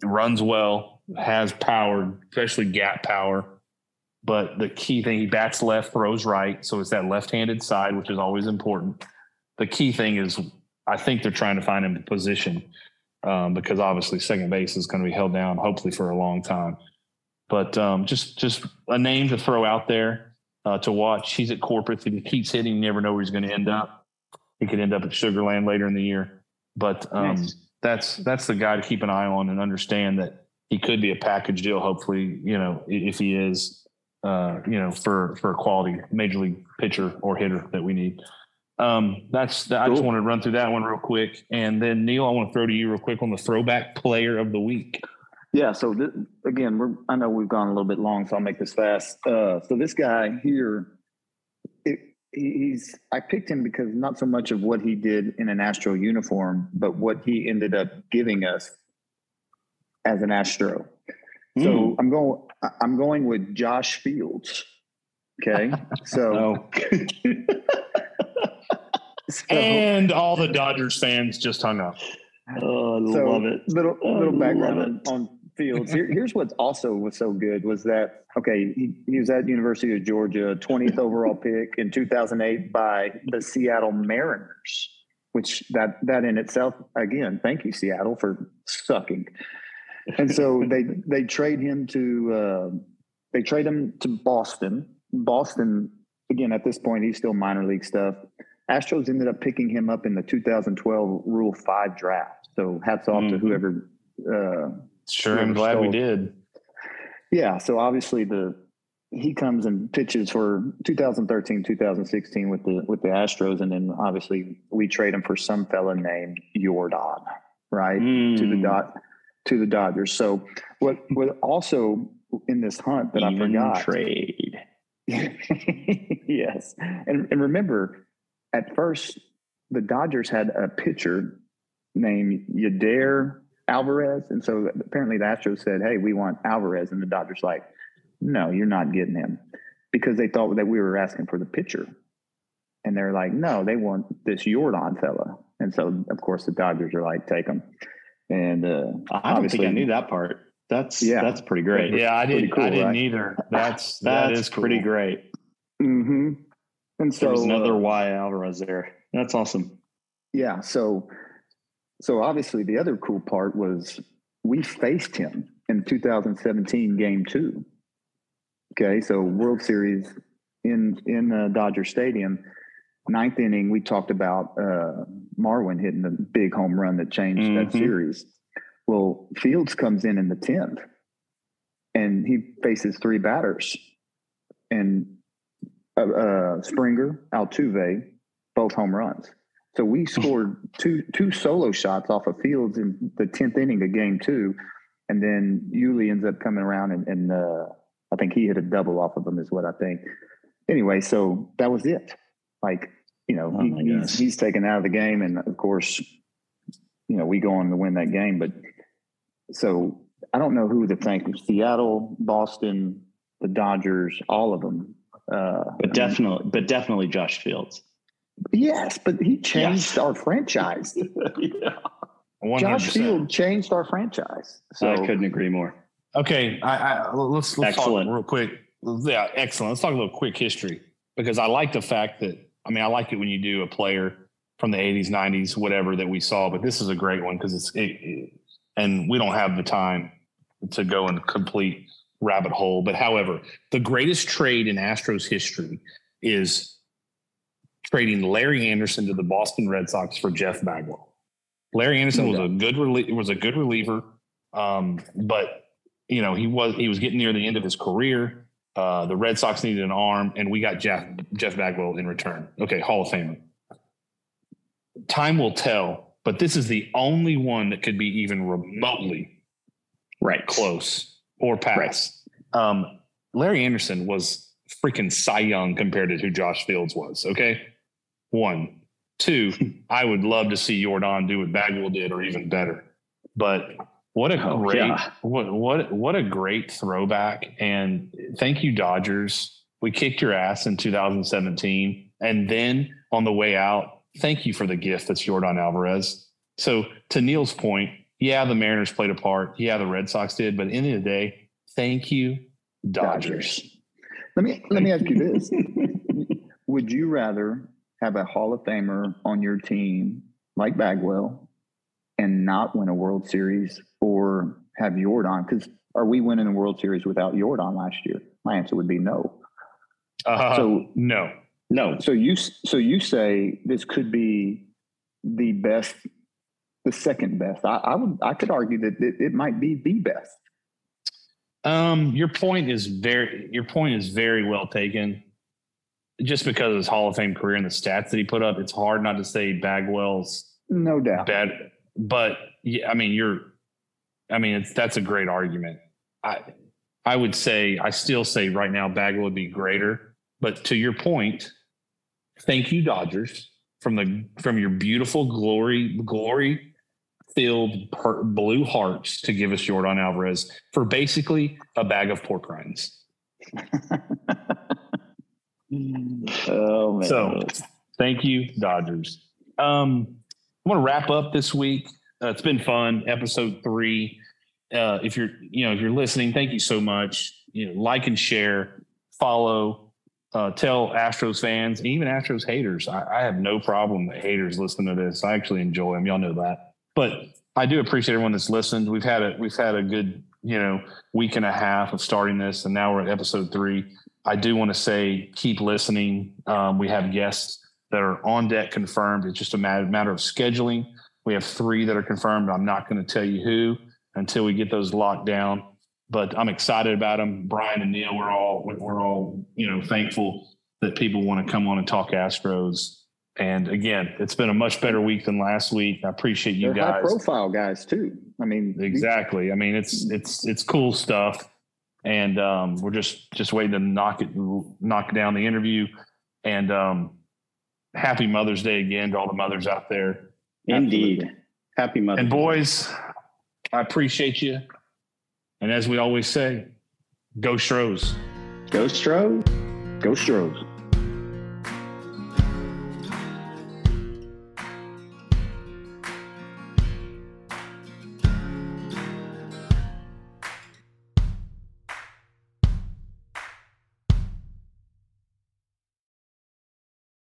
runs well, has power, especially gap power. But the key thing, he bats left, throws right. So it's that left-handed side, which is always important. The key thing is, I think they're trying to find him a position um, because obviously second base is going to be held down, hopefully for a long time. But um, just just a name to throw out there uh, to watch. He's at Corpus. If he keeps hitting, you never know where he's going to end up. He could end up at Sugar Land later in the year. But um, Nice. that's that's the guy to keep an eye on and understand that he could be a package deal. Hopefully, you know, if he is, uh, you know, for for a quality major league pitcher or hitter that we need. Um, that's I just want to run through that one real quick, and then Neil, I want to throw to you real quick on the throwback player of the week. Yeah. So th- again, we're I know we've gone a little bit long, so I'll make this fast. Uh, so this guy here, it, he's I picked him because not so much of what he did in an Astro uniform, but what he ended up giving us as an Astro. Mm. So I'm going I'm going with Josh Fields. Okay. So, so- And all the Dodgers fans just hung up. oh, I so love it. Little little love background on, on Fields. Here, here's what also was so good was that okay, he, he was at University of Georgia, 20th overall pick in 2008 by the Seattle Mariners. Which that that in itself, again, thank you Seattle for sucking. And so they they trade him to uh, they trade him to Boston. Boston again at this point he's still minor league stuff. Astros ended up picking him up in the 2012 Rule Five draft. So hats off to Mhm. whoever. Uh, Sure, I'm Whoever glad we did. yeah. So obviously the he comes and pitches for 2013, 2016 with the with the Astros, and then obviously we trade him for some fella named Yordan, right? To the Mm. dot to the Dodgers. So what what also in this hunt that I Even forgot trade. yes. And, and remember, at first, the Dodgers had a pitcher named Yadier Alvarez. And so apparently the Astros said, hey, we want Alvarez. And the Dodgers like, no, you're not getting him because they thought that we were asking for the pitcher. And they're like, no, they want this Yordan fella. And so, of course, the Dodgers are like, take him. And uh, I don't think I knew that part. That's Yeah. that's pretty great. Yeah, I didn't. cool, I didn't right? either. That's that That's is cool. pretty great. hmm and so There was another uh, Y Alvarez there. That's awesome. Yeah. So, so obviously the other cool part was we faced him in 2017 game two. Okay. So World Series in in uh, Dodger Stadium. Ninth inning, we talked about uh, Marwin hitting the big home run that changed mm-hmm. that series. Well, Fields comes in in the tenth, and he faces three batters, and uh, uh, Springer, Altuve, both home runs. So we scored two two solo shots off of Fields in the tenth inning of game two, and then Yuli ends up coming around and, and uh, I think he hit a double off of him, is what I think. Anyway, so that was it. Like you know, oh he, he's, he's taken out of the game, and of course, you know, we go on to win that game. But so I don't know who to thank: Seattle, Boston, the Dodgers, all of them. Uh, but definitely, but definitely Josh Fields. Yes, but he changed yes. our franchise. yeah. 100%. Josh Field changed our franchise. So I couldn't agree more. Okay, I, I let's let's excellent. talk real quick. Yeah, excellent. Let's talk a little quick history because I like the fact that I mean I like it when you do a player from the 80s, 90s, whatever that we saw, but this is a great one because it's it, it, and we don't have the time to go and complete rabbit hole. But however, the greatest trade in Astros history is trading Larry Andersen to the Boston Red Sox for Jeff Bagwell. Larry Andersen was a good relie- was a good reliever, um, but you know he was he was getting near the end of his career. Uh, the Red Sox needed an arm, and we got Jeff Jeff Bagwell in return. Okay, Hall of Famer. Time will tell, but this is the only one that could be even remotely right close or pass. Right. Um, Larry Andersen was freaking Cy Young compared to who Josh Fields was. Okay, one. Two, I would love to see Yordan do what Bagwell did, or even better. But what a oh, great yeah. what what what a great throwback! And thank you, Dodgers. We kicked your ass in 2017, and then on the way out, thank you for the gift that's Yordan Alvarez. So to Neil's point, yeah, the Mariners played a part. Yeah, the Red Sox did, but at the end of the day, thank you, Dodgers. Dodgers. Let me let me ask you this: Would you rather have a Hall of Famer on your team like Bagwell and not win a World Series or have Yordan? Because are we winning the World Series without Yordan last year? My answer would be no. Uh, so no, no. So you so you say this could be the best, the second best. I, I would I could argue that it, it might be the best. Um, your point is very your point is very well taken just because of his Hall of Fame career and the stats that he put up, it's hard not to say Bagwell's no doubt bad. But yeah, I mean, you're, I mean, it's that's a great argument. I I would say I still say right now Bagwell would be greater. But to your point, thank you Dodgers from the from your beautiful glory glory filled blue hearts to give us Yordan Alvarez for basically a bag of pork rinds. oh man. So thank you, Dodgers. Um, I want to wrap up this week. Uh, it's been fun. Episode three. Uh, if you're, you know, if you're listening, thank you so much. You know, like and share, follow, uh, tell Astros fans, even Astros haters. I, I have no problem that haters listen to this. I actually enjoy them. Y'all know that. But I do appreciate everyone that's listened. We've had a we've had a good, you know, week and a half of starting this, and now we're at episode three. I do want to say keep listening. Um, we have guests that are on deck confirmed. It's just a matter, matter of scheduling. We have three that are confirmed. I'm not going to tell you who until we get those locked down. But I'm excited about them. Brian and Neil, we're all we're all you know thankful that people want to come on and talk Astros. And again, it's been a much better week than last week. I appreciate you They're guys. High profile guys too. I mean, exactly. I mean, it's it's it's cool stuff and um, we're just just waiting to knock it knock down the interview. And um, happy Mother's Day again to all the mothers out there. Indeed, Absolutely. happy Mother's. And boys, I appreciate you. And as we always say, go Stros. Go Stros. Go Stros.